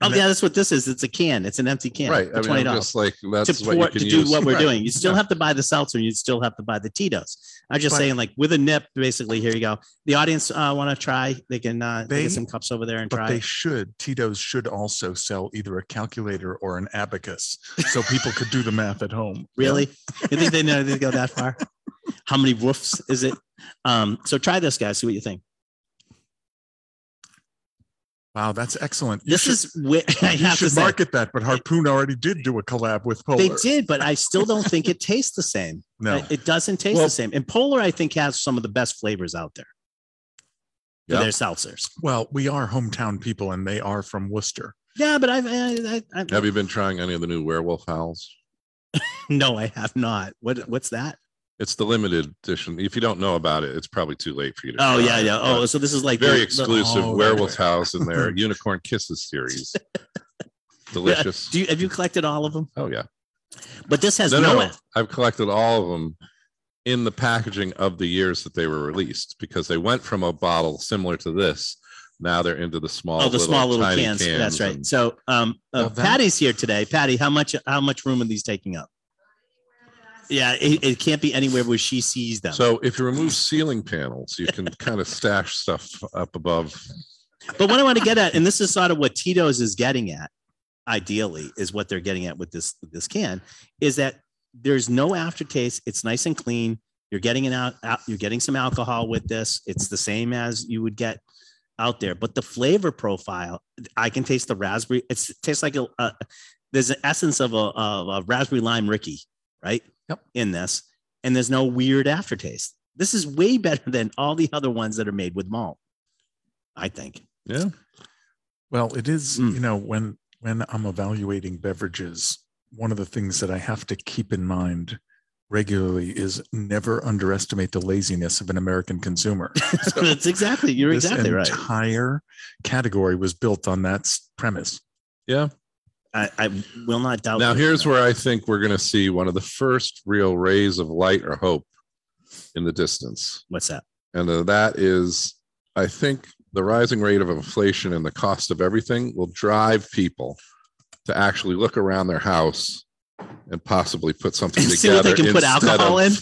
Oh And yeah, that's what this is. It's a can. It's an empty can. right, for I mean, just like to that's what pour you can to use do what we're Right. doing. You still Yeah. have to buy the seltzer. You still have to buy the Tito's. I'm just But- saying, like with a nip, basically. Here you go. The audience uh, want to try. They can uh, they, get some cups over there and but try. they should. Tito's should also sell either a calculator or an abacus, so people could do the math at home. Really? You think they know they go that far? How many woofs is it? Um, so try this, guys. See what you think. Wow, that's excellent. You This should- is where I you have to should say market that, but Harpoon already did do a collab with Polar. they did, but I still don't think it tastes the same. No, It- It doesn't taste Well- the same. And Polar, I think, has some of the best flavors out there for Yeah. their seltzers. well, we are hometown people, and they are from Worcester. Yeah, but I've, I, I, I, Have you been trying any of the new werewolf howls? no, I have not. What what's that? It's the limited edition. If you don't know about it, it's probably too late for you to. Oh try yeah, yeah. Oh, so this is like very the- the- exclusive Oh, werewolf okay. house in their Unicorn Kisses series. Delicious. Do you have you collected all of them? oh yeah. But this has No, no, no, I've collected all of them in the packaging of the years that they were released because they went from a bottle similar to this. Now they're into the small, oh the small little tiny cans. That's right. and- So um, uh, Now that- Patty's here today. Patty, how much how much room are these taking up? Yeah, it, it can't be anywhere where she sees them. So if you remove ceiling panels, you can kind of stash stuff up above. But what I want to get at, and this is sort of what Tito's is getting at, ideally, is what they're getting at with this this can, is that there's no aftertaste. It's nice and clean. You're getting an out, out. You're getting some alcohol with this. It's the same as you would get out there, but the flavor profile, I can taste the raspberry. It's, it tastes like a, a there's an essence of a, of a raspberry lime Ricky, right? Yep. In this, and there's no weird aftertaste. This is way better than all the other ones that are made with malt. I think. Yeah. Well, it is, Mm. you know, when when I'm evaluating beverages, one of the things that I have to keep in mind regularly is never underestimate the laziness of an American consumer. So That's exactly. You're exactly right. entire category was built on that premise. Yeah. I, I will not doubt. Now here's where I think we're going to see one of the first real rays of light or hope in the distance. what's that? And uh, that is, I think the rising rate of inflation and the cost of everything will drive people to actually look around their house and possibly put something And together. see what they can put alcohol of- in.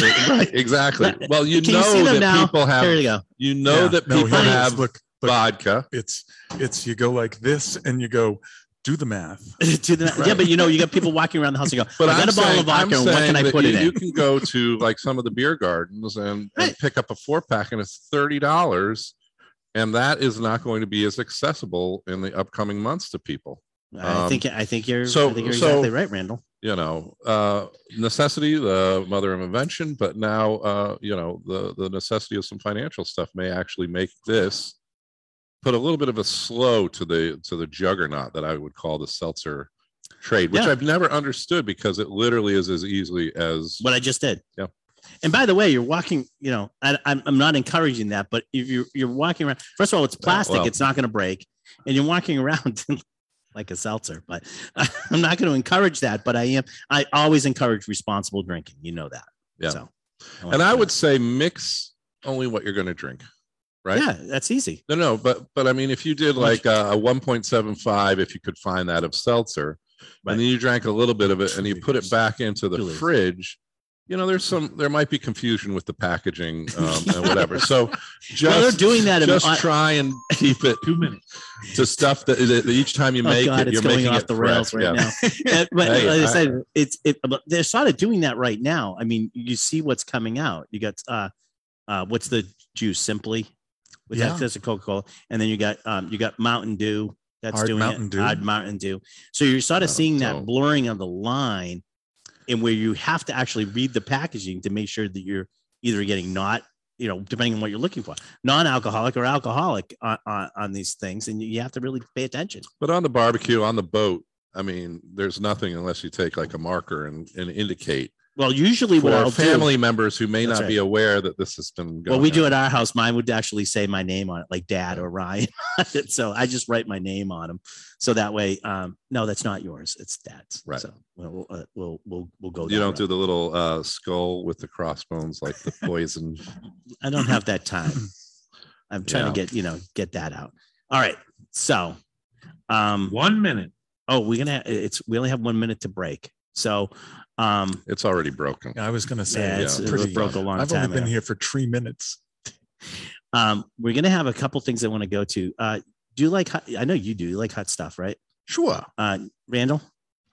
right, exactly. Well, you Can know them that now? people have, There you go. you know Yeah. that people here it is. have look, look, vodka. it's it's you go like this and you go do the math. to the, Yeah, Right. but you know, you got people walking around the house and go, But I got I'm a bottle saying, of vodka. and What can I put you, it you in? can go to like some of the beer gardens and, and pick up a four pack and it's thirty dollars, and that is not going to be as accessible in the upcoming months to people. I um, think I think you're. so- think you're so- exactly right, Randall. You know, uh, necessity, the mother of invention, but now uh, you know the the necessity of some financial stuff may actually make this put a little bit of a slow to the to the juggernaut that I would call the seltzer trade, which Yeah. I've never understood because it literally is as easily as What I just did. Yeah. And by the way, you're walking. You know, I, I'm I'm not encouraging that, but if you're you're walking around, first of all, it's uh, plastic. well. it's not going to break. and you're walking around like a seltzer. But I'm not going to encourage that. But I am. I always encourage responsible drinking. You know that. Yeah. So, And I would say mix only what you're going to drink, right? Yeah, that's easy. No, no, but but I mean, if you did like a, a 1.75, if you could find that of seltzer, Right. and then you drank a little bit of it and you put it back into the fridge, you know, there's some there might be confusion with the packaging um, and whatever. So just well, they're doing that. just on- try and keep it Two minutes. to stuff that, that each time you Oh make God, it, it's you're going making off it the rails fresh. right Yeah. now. Uh, but Hey, like I I- said, it's it. They're sort of doing that right now. I mean, you see what's coming out. You got uh, uh, what's the juice? Simply, with Yeah. that's a Coca Cola, and then you got um, you got Mountain Dew. That's Hard doing Mountain it. Dew. Hard Mountain Dew. So you're sort of Oh, seeing so- that blurring of the line, and where you have to actually read the packaging to make sure that you're either getting not you know, depending on what you're looking for, non-alcoholic or alcoholic on, on, on these things, and you have to really pay attention. But on the barbecue, on the boat, I mean, there's nothing unless you take like a marker and, and indicate Well, usually what for I'll family do, members who may That's not be aware that this has been going what we do at our house, mine would actually say my name on it, like Dad or Ryan. so I just write my name on them, so that way, um, no, that's not yours, it's Dad's. Right. So we'll uh, we'll we'll we'll go. You don't do the little uh, skull with the crossbones like the poison. I don't have that time. I'm trying to get you know get that out. All right, so um, One minute. oh, we're gonna it's we only have one minute to break, so um, It's already broken. I was going to say, yeah, it's it's, pretty. it broke a long time. I've only been ago. here for three minutes. Um, we're gonna have a couple things I want to go to. Uh, do you like? Hot, I know you do. You like hot stuff, right? Sure. Uh, Randall,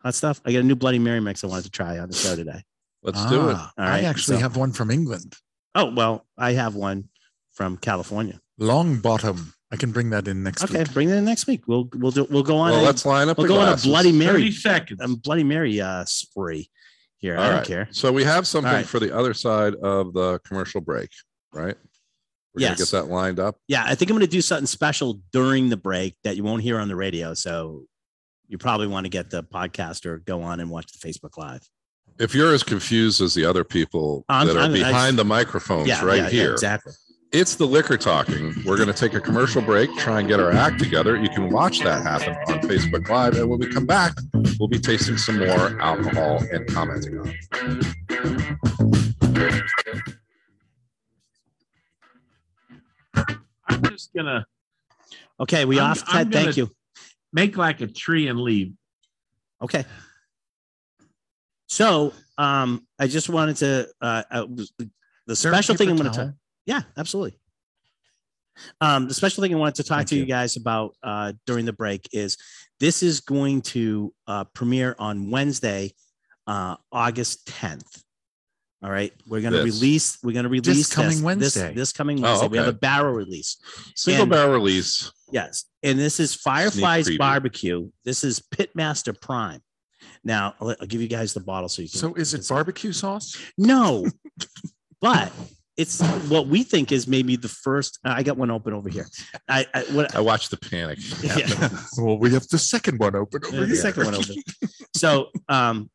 hot stuff. I got a new Bloody Mary mix I wanted to try on the show today. Let's do it. Ah, All right, I actually so- have one from England. Oh well, I have one from California. Long bottom. I can bring that in next Okay, week. Okay, bring that in next week. We'll we'll do we'll go on. Well, a, let's line up we'll the go on a glasses. Bloody 30 Mary, seconds. a Bloody Mary uh, spree here. All I don't right. care. So we have something right. for the other side of the commercial break, right? We're gonna Yes. get that lined up. Yeah, I think I'm going to do something special during the break that you won't hear on the radio. So you probably want to get the podcast or go on and watch the Facebook Live. If you're as confused as the other people I'm- that are I'm- I- behind the microphones Yeah, right yeah, yeah, here, exactly. It's the liquor talking. We're going to take a commercial break, try and get our act together. You can watch that happen on Facebook Live. And when we come back, we'll be tasting some more alcohol and commenting on it. I'm just gonna Okay, we I'm- off. I'm Ted, thank you. make like a tree and leave. Okay. So um, I just wanted to uh, uh, the special thing I'm going to talk. Yeah, absolutely. Um, the special thing I wanted to talk Thank to you you. guys about uh, during the break is this is going to uh, premiere on Wednesday, uh, August 10th. All right, we're going to This. release. We're going to release coming this, Wednesday. This, this coming Oh, Wednesday. We have a okay. barrel release. Single And- barrel release. Yes, and this is Fireflies preview. Barbecue. This is Pitmaster Prime. Now I'll, I'll give you guys the bottle so you can. So is it barbecue sauce? No, but it's what we think is maybe the first. I got one open over here. I, I what I watched the panic. yeah, Well, we have the second one open over the here. second one open. So um,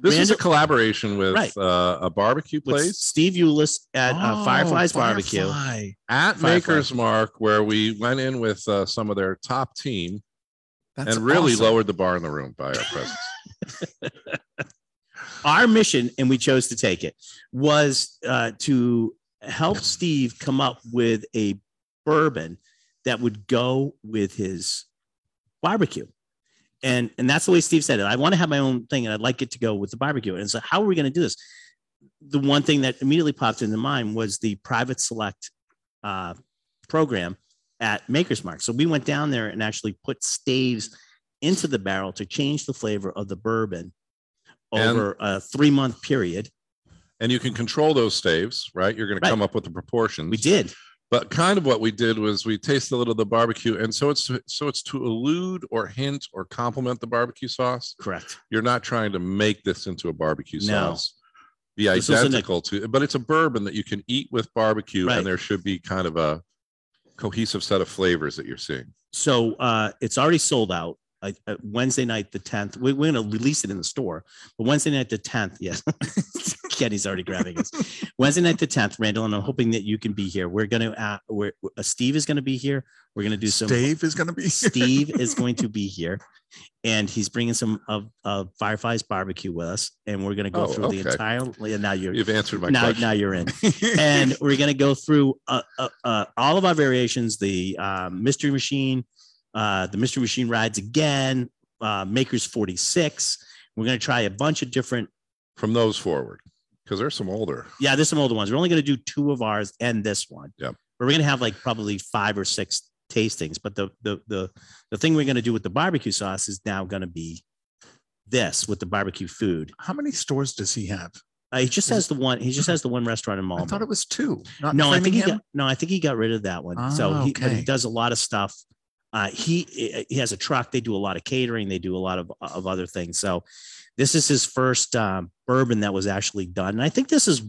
This is a collaboration with Right. uh, a barbecue with place Steve Uliss at uh, Oh, Fireflies Barbecue. At Firefly. Maker's Mark, where we went in with uh, some of their top team That's and really awesome. lowered the bar in the room by our presence. Our mission, and we chose to take it, was uh, to help Steve come up with a bourbon that would go with his barbecue. And and that's the way Steve said it. I want to have my own thing, and I'd like it to go with the barbecue. And so, how are we going to do this? The one thing that immediately popped into mind was the private select uh, program at Maker's Mark. So we went down there and actually put staves into the barrel to change the flavor of the bourbon And- over a three month period. and you can control those staves, right? You're going to come up with the proportions. We did. But kind of what we did was we taste a little of the barbecue, and so it's so it's to elude or hint or complement the barbecue sauce. Correct. You're not trying to make this into a barbecue No. sauce. Be This was an- identical to, but it's a bourbon that you can eat with barbecue, Right. and there should be kind of a cohesive set of flavors that you're seeing. So uh, it's already sold out. I, uh, Wednesday night, the 10th. We, we're going to release it in the store, but Wednesday night, the 10th, yes. Kenny's already grabbing us. Wednesday night the 10th, Randall, and I'm hoping that you can be here. We're going to, uh, we're, uh, Steve is going to be here. We're going to do some, Dave is going to be. Steve is going to be here and he's bringing some of, of Fireflies barbecue with us. And we're going to go Oh, through the okay. entire, and now you're, You've answered my now, question. now you're in. and we're going to go through uh, uh, uh, all of our variations the mystery machine uh, the mystery machine rides again uh, makers 46 we're going to try a bunch of different From those forward, because there's some older. yeah there's some older ones we're only going to do two of ours and this one Yep. but we're going to have like probably five or six tastings but the the the, the thing we're going to do with the barbecue sauce is now going to be this with the barbecue food How many stores does he have? uh, he just has the one he just has the one restaurant in all. I thought it was two. Not no, I think he Framingham? got no, I think he got rid of that one. so he, but he does a lot of stuff. Uh, he he has a truck. They do a lot of catering. They do a lot of of other things. So this is his first um, bourbon that was actually done. And I think this is.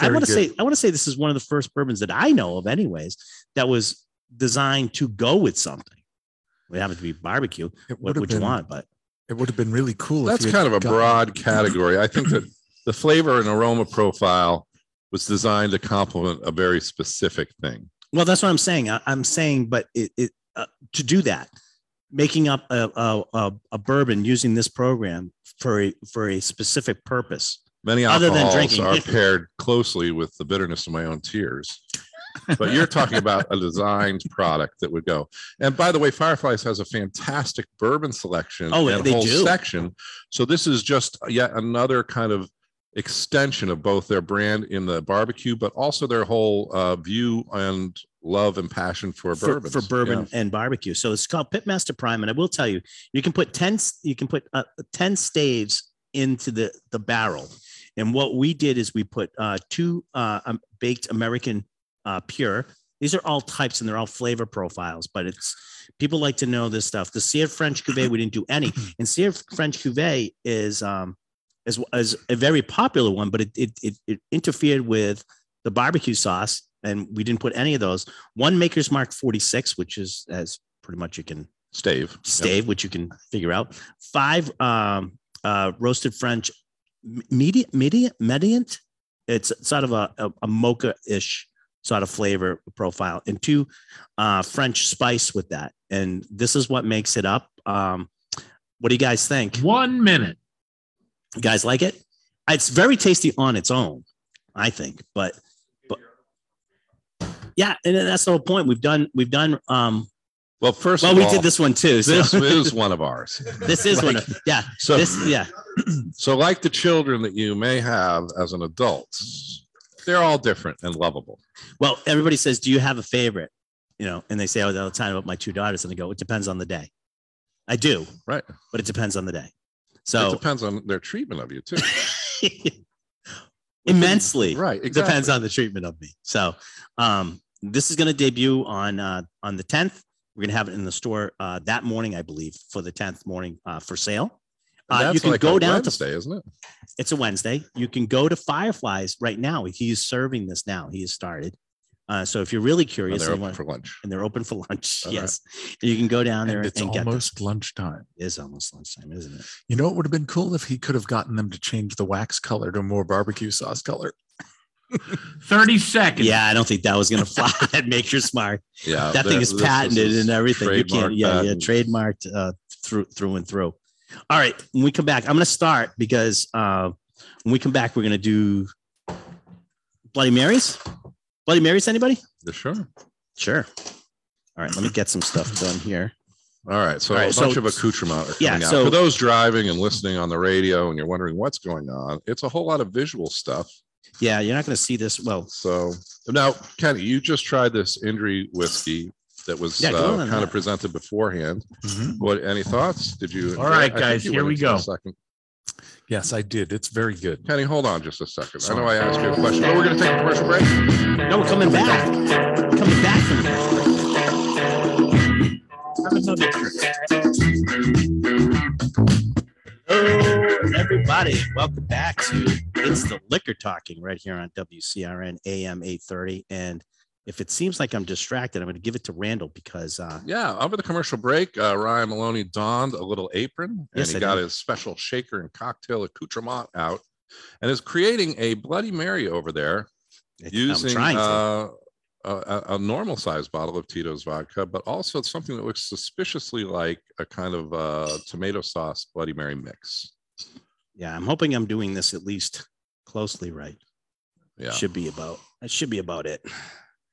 I want to say I want to say this is one of the first bourbons that I know of, anyways, that was designed to go with something. We happen to be barbecue, what would you want? But It would have been really cool. That's if kind of a gotten- broad category. I think that the flavor and aroma profile was designed to complement a very specific thing. Well, that's what I'm saying. I, I'm saying, but it, it uh, to do that, making up a, a, a, bourbon using this program for a for a specific purpose. Many Other than drinking. are paired closely with the bitterness of my own tears. But you're talking about a designed product that would go. And by the way, Fireflies has a fantastic bourbon selection Oh, and they whole do. section. So this is just yet another kind of extension of both their brand in the barbecue, but also their whole uh, view and love and passion for for, bourbon. for bourbon and barbecue. So it's called Pitmaster Prime, and I will tell you, you can put ten you can put uh, ten staves into the the barrel. And what we did is we put uh, two uh, um, baked American uh, pure. These are all types and they're all flavor profiles, but it's people like to know this stuff. The Seared French Cuvée, we didn't do any, and Seared French Cuvée is um is, is a very popular one, but it, it it it interfered with the barbecue sauce, and we didn't put any of those. One Maker's Mark 46, which is as pretty much you can stave. Yep. stave, which you can figure out. Five um, uh, roasted French medium, medium, mediant. It's sort of a, a, a mocha ish sort of flavor profile, and two uh, French spice with that. And this is what makes it up. Um, what do you guys think? One minute. You guys like it? It's very tasty on its own, I think. But but yeah, and that's the whole point. We've done we've done um Well, first well we all, did this one too. So This is one of ours. this is one of yeah. So, This yeah. so like the children that you may have as an adult, they're all different and lovable. Well, everybody says, "Do you have a favorite?" You know, and they say all the time about my two daughters, and I go, "It depends on the day." I do, Right. but it depends on the day. So it depends on their treatment of you too. immensely, Right. It depends on the treatment of me. So, um, this is going to debut on uh, on the tenth. We're going to have it in the store uh, that morning, I believe, for the tenth morning uh, for sale. And Uh, you can like go a down Wednesday, isn't it? it's a Wednesday. You can go to Fireflies right now. He's serving this now. He has started. Uh, so if you're really And curious, they're open want- for lunch. and they're open for lunch, All right. yes, you can go down there And and, it's them. almost lunchtime. It is almost lunchtime, isn't it? You know, it would have been cool if he could have gotten them to change the wax color to more barbecue sauce color. 30 seconds. Yeah, I don't think that was going to fly that makes you Smart. Yeah. that thing is this patented and everything. You can't, trademark yeah, yeah, trademarked uh, through through and through. All right, when we come back, I'm going to start because uh, when we come back, we're going to do Bloody Marys. Bloody Marys, anybody? Yeah, Sure. Sure. All right, let me get some stuff done here. All right. So All right, a bunch so- of accoutrement are yeah, coming out. so- For those driving and listening on the radio and you're wondering what's going on, it's a whole lot of visual stuff. Yeah, you're not going to see this. Well, So now, Kenny, you just tried this Indri whiskey that was Yeah, uh, kind that. of presented beforehand. Mhm. What? Any thoughts? Did you? All right, I guys, you here we go. Second. Yes, I did. It's very good. Kenny, hold on just a second. I know I asked you a question, but we're going to take a commercial break. no, we're coming back. Coming back from Have another Hello, everybody. Welcome back to It's the Liquor Talking right here on WCRN AM 830. And if it seems like I'm distracted, I'm going to give it to Randall because uh, Yeah, over the commercial break, uh, Ryan Maloney donned a little apron and Yes, he I got did. his special shaker and cocktail accoutrement out. and is creating a Bloody Mary over there I'm using trying to. uh, a, a- a normal sized bottle of Tito's vodka, but also something that looks suspiciously like a kind of uh, tomato sauce Bloody Mary mix. yeah, I'm hoping I'm doing this at least closely right. Yeah. Should be about that should be about it.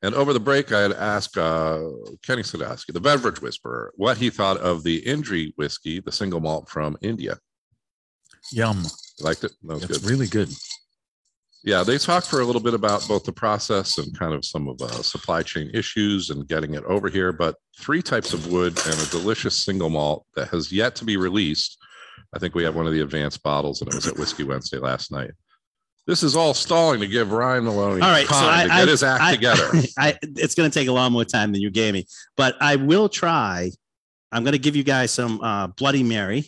And over the break, I had asked uh, Kenny Sadowski, the beverage whisperer, what he thought of the Indri whiskey, the single malt from India. Yum. Liked it? That was It's good. really good. Yeah, they talked for a little bit about both the process and kind of some of uh, supply chain issues and getting it over here. But three types of wood and a delicious single malt that has yet to be released. I think we have one of the advanced bottles, and it was at Whiskey Wednesday last night. This is all stalling to give Ryan Maloney All right, so time I, to I- get his act I- together. I, it's going to take a lot more time than you gave me, but I will try. I'm going to give you guys some uh, Bloody Mary,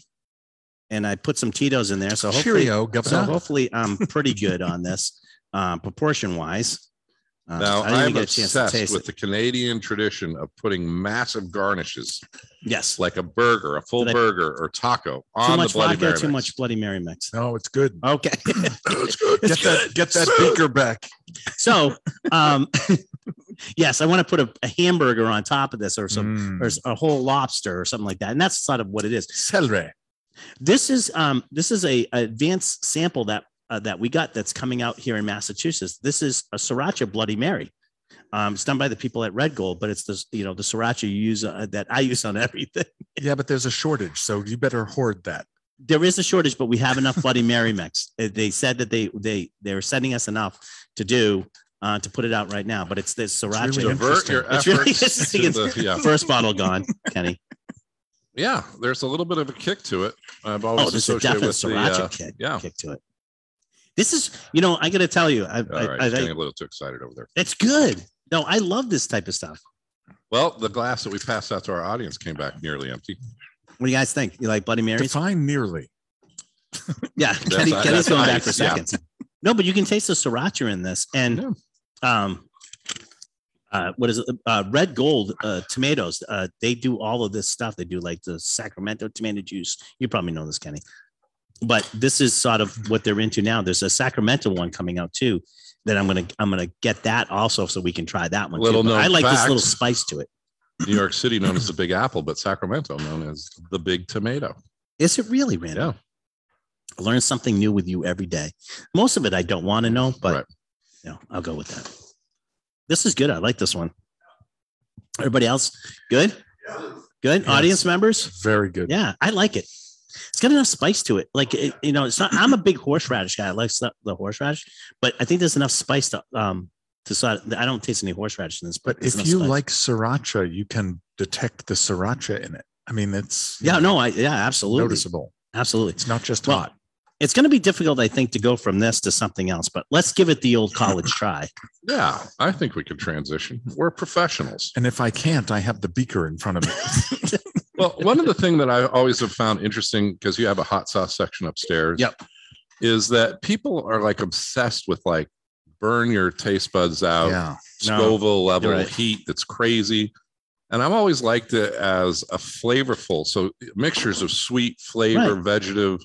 and I put some Tito's in there. So hopefully, Cheerio, so hopefully, I'm pretty good on this, uh, proportion wise. Uh, Now, I didn't even I'm get a chance obsessed taste with it. the Canadian tradition of putting massive garnishes, Yes, like a burger, a full Did I- burger or taco too on the much Bloody vodka, Mary. too mix. much Bloody Mary mix. No, it's good. Okay, it's good. Get that, get that beaker back. so um, yes, I want to put a, a hamburger on top of this, or some, Mm. or a whole lobster, or something like that, and that's sort of what it is. Celery. This is um this is a a advanced sample that uh, that we got that's coming out here in Massachusetts. This is a sriracha Bloody Mary. Um, it's done by the people at Red Gold, but it's the you know the sriracha you use uh, that I use on everything. Yeah, but there's a shortage, so you better hoard that. There is a shortage, but we have enough Bloody Mary mix. Uh, They said that they they they were sending us enough to do uh, to put it out right now. But it's this sriracha. really Divert your It's really interesting. It's- the- yeah. First bottle gone, Kenny. Yeah, there's a little bit of a kick to it. I've always Oh, there's a associated definite with the, sriracha uh, kick, yeah. kick to it. This is, you know, I got to tell you, I, All I, right, I, it's getting I, a little too excited over there. it's good. No, I love this type of stuff. Well, the glass that we passed out to our audience came back nearly empty. What do you guys think? You like Bloody Marys? Define nearly. Yeah, Kenny, Kenny's that's going back for nice, yeah. seconds. No, but you can taste the sriracha in this, and um, uh, what is it? Uh, Red Gold uh, tomatoes. Uh, they do all of this stuff. They do like the Sacramento tomato juice. You probably know this, Kenny. But this is sort of what they're into now. There's a Sacramento one coming out too. That I'm gonna I'm gonna get that also so we can try that one. Little too. But known I like this little spice to it. New York City known as the Big Apple, but Sacramento known as the Big Tomato. Is it really, Randy? Yeah. I learn something new with you every day. Most of it I don't want to know, but Right. you know, I'll go with that. This is good. I like this one. Everybody else, good? Good. Yes. Audience members? Very good. Yeah, I like it. It's got enough spice to it. Like it, you know, it's not. I'm a big horseradish guy. I like the horseradish, but I think there's enough spice to um to so I don't taste any horseradish in this, but, But if you spice. like sriracha, you can detect the sriracha in it. I mean, it's yeah, no, I yeah, absolutely, noticeable. absolutely. It's not just Well, hot. It's going to be difficult, I think, to go from this to something else. But let's give it the old college try. Yeah, I think we can transition. We're professionals. And if I can't, I have the beaker in front of me. Well, one of the things that I always have found interesting because you have a hot sauce section upstairs. Yep. Is that people are like obsessed with like burn your taste buds out, yeah. No, Scoville level right. heat that's crazy. And I've always liked it as a flavorful. So mixtures of sweet, flavor, Right. vegetative,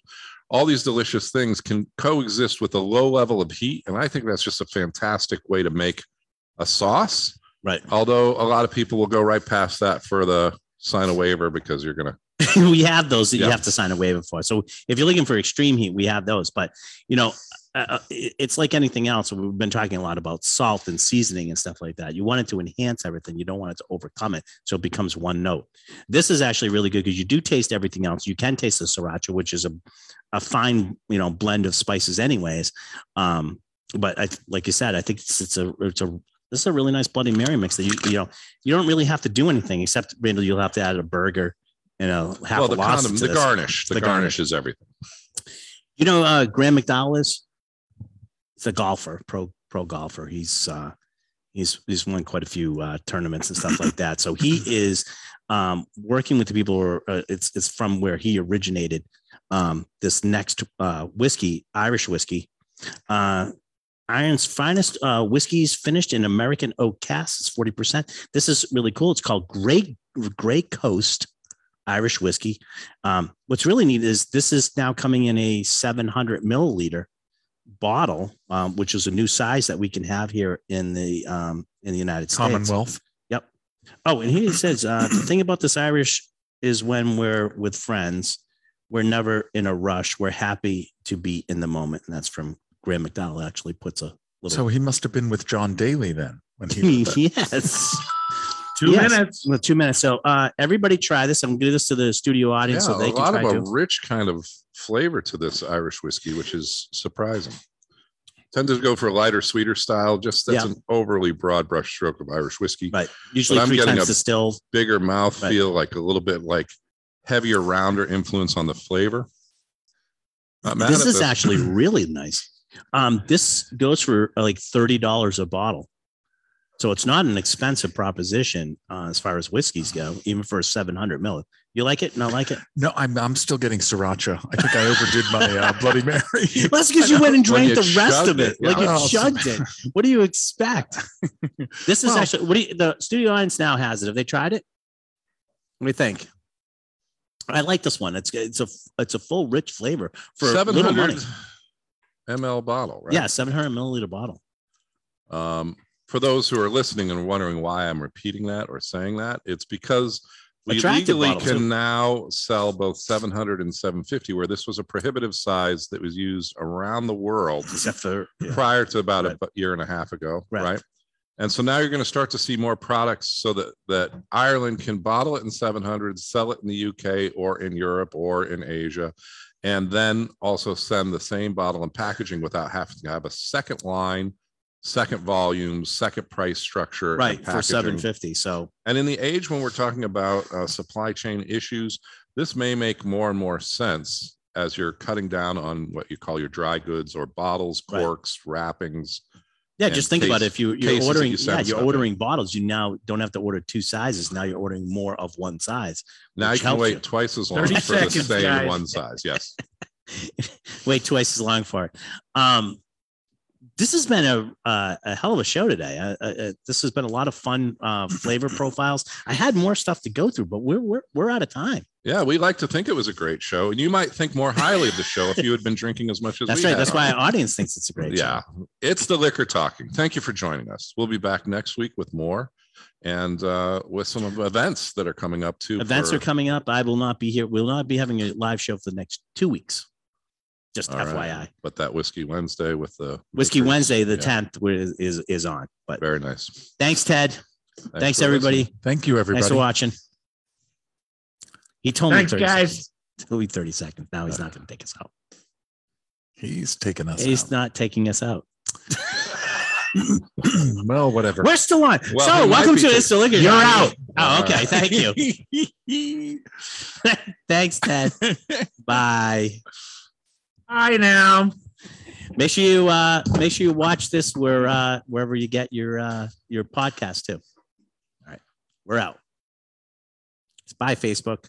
all these delicious things can coexist with a low level of heat. And I think that's just a fantastic way to make a sauce. Right. Although a lot of people will go right past that for the sign a waiver because you're gonna we have those that you have to sign a waiver for. So if you're looking for extreme heat, we have those. But you know, uh, uh, it's like anything else. We've been talking a lot about salt and seasoning and stuff like that. You want it to enhance everything. You don't want it to overcome it, so it becomes one note. This is actually really good because you do taste everything else. You can taste the sriracha, which is a a fine you know blend of spices, anyways. Um, but I like you said, I think it's, it's a it's a this is a really nice Bloody Mary mix that you you know you don't really have to do anything except Randall. You'll have to add a burger, you know, half well a the condom, the garnish. The, The garnish, garnish. is everything. You know, uh, Graeme McDowell is. He's a golfer, pro pro golfer. He's uh, he's he's won quite a few uh, tournaments and stuff like that. So he is um, working with the people. Who are, uh, it's it's from where he originated. Um, this next uh, whiskey, Irish whiskey, uh, Iron's finest uh, whiskeys finished in American oak casks. Forty percent. This is really cool. It's called Gray Gray Coast Irish whiskey. Um, what's really neat is this is now coming in a 700 milliliter bottle, um, which is a new size that we can have here in the um, in the United States. Commonwealth. Yep. Oh, and he says uh, the thing about this Irish is when we're with friends, we're never in a rush. We're happy to be in the moment, and that's from Graeme McDowell. Actually, puts a little. So he must have been with John Daly then when he. yes. Two Yes. minutes. Well, two minutes. So uh, everybody try this. I'm going to do this to the studio audience Yeah, so they a can lot try of a to. rich kind of flavor to this Irish whiskey, which is surprising. Tend to go for a lighter, sweeter style. Just that's Yeah. an overly broad brush stroke of Irish whiskey. Right. Usually I'm three getting times a- distilled. Bigger mouth Right. feel, like a little bit like heavier, rounder influence on the flavor. This is actually really nice. Um, this goes for uh, like thirty dollars a bottle, so it's not an expensive proposition uh, as far as whiskeys go, even for a seven hundred mil. You like it? Not like it? No, I'm I'm still getting sriracha. I think I overdid my uh, Bloody Mary. That's because you went and drank the rest of it. it, Like you yeah. chugged it. What do you expect? This is Well- actually what do you, the studio audience now has it. Have they tried it? What do you think? I like this one. It's it's a it's a full rich flavor for seven little money. ml bottle, right? Yeah, seven hundred milliliter bottle. Um, for those who are listening and wondering why I'm repeating that or saying that, it's because we Attractive legally bottle, can now sell both 700 and 750, where this was a prohibitive size that was used around the world Except for yeah. prior to about Right. a year and a half ago, Right. right? And so now you're going to start to see more products so that that Ireland can bottle it in 700, sell it in the UK or in Europe or in Asia, and then also send the same bottle and packaging without having to have a second line, second volume, second price structure, right for seven fifty. So And in the age when we're talking about uh, supply chain issues, this may make more and more sense as you're cutting down on what you call your dry goods or bottles, Right. corks, wrappings. yeah, just think about it. If you, you're ordering, you yeah, you're stuff in. ordering bottles. You now don't have to order two sizes. Now you're ordering more of one size. Now you can wait you. twice as long 30 for the same guys. one size. Yes. Wait twice as long for it. Um, this has been a uh, a hell of a show today. Uh, uh, this has been a lot of fun uh, flavor profiles. I had more stuff to go through, but we're we're we're out of time. Yeah, we like to think it was a great show, and you might think more highly of the show if you had been drinking as much as That's we right. That's on. why our audience thinks it's a great show. Yeah, it's the liquor talking. Thank you for joining us. We'll be back next week with more, and uh, with some of events that are coming up too. Events for- are coming up. I will not be here. We'll not be having a live show for the next two weeks. Just All right. FYI. But that whiskey Wednesday with the Whiskey liquors, Wednesday, the yeah, 10th, is, is is on. But Very nice. thanks, Ted. Thanks, for everybody. listening. Thank you, everybody. Thanks for watching. He told Thanks, me 30 guys. seconds. Told me 30 seconds. Now he's not going to take us out. He's taking us. He's out. not taking us out. well, whatever. We're still on. Well, so welcome to ta- It's the Liquor. You're out. Oh, okay. Thank you. Thanks, Ted. Bye. Hi now. Make sure you uh make sure you watch this where uh wherever you get your uh your podcast too. All right. We're out. It's Bye, Facebook.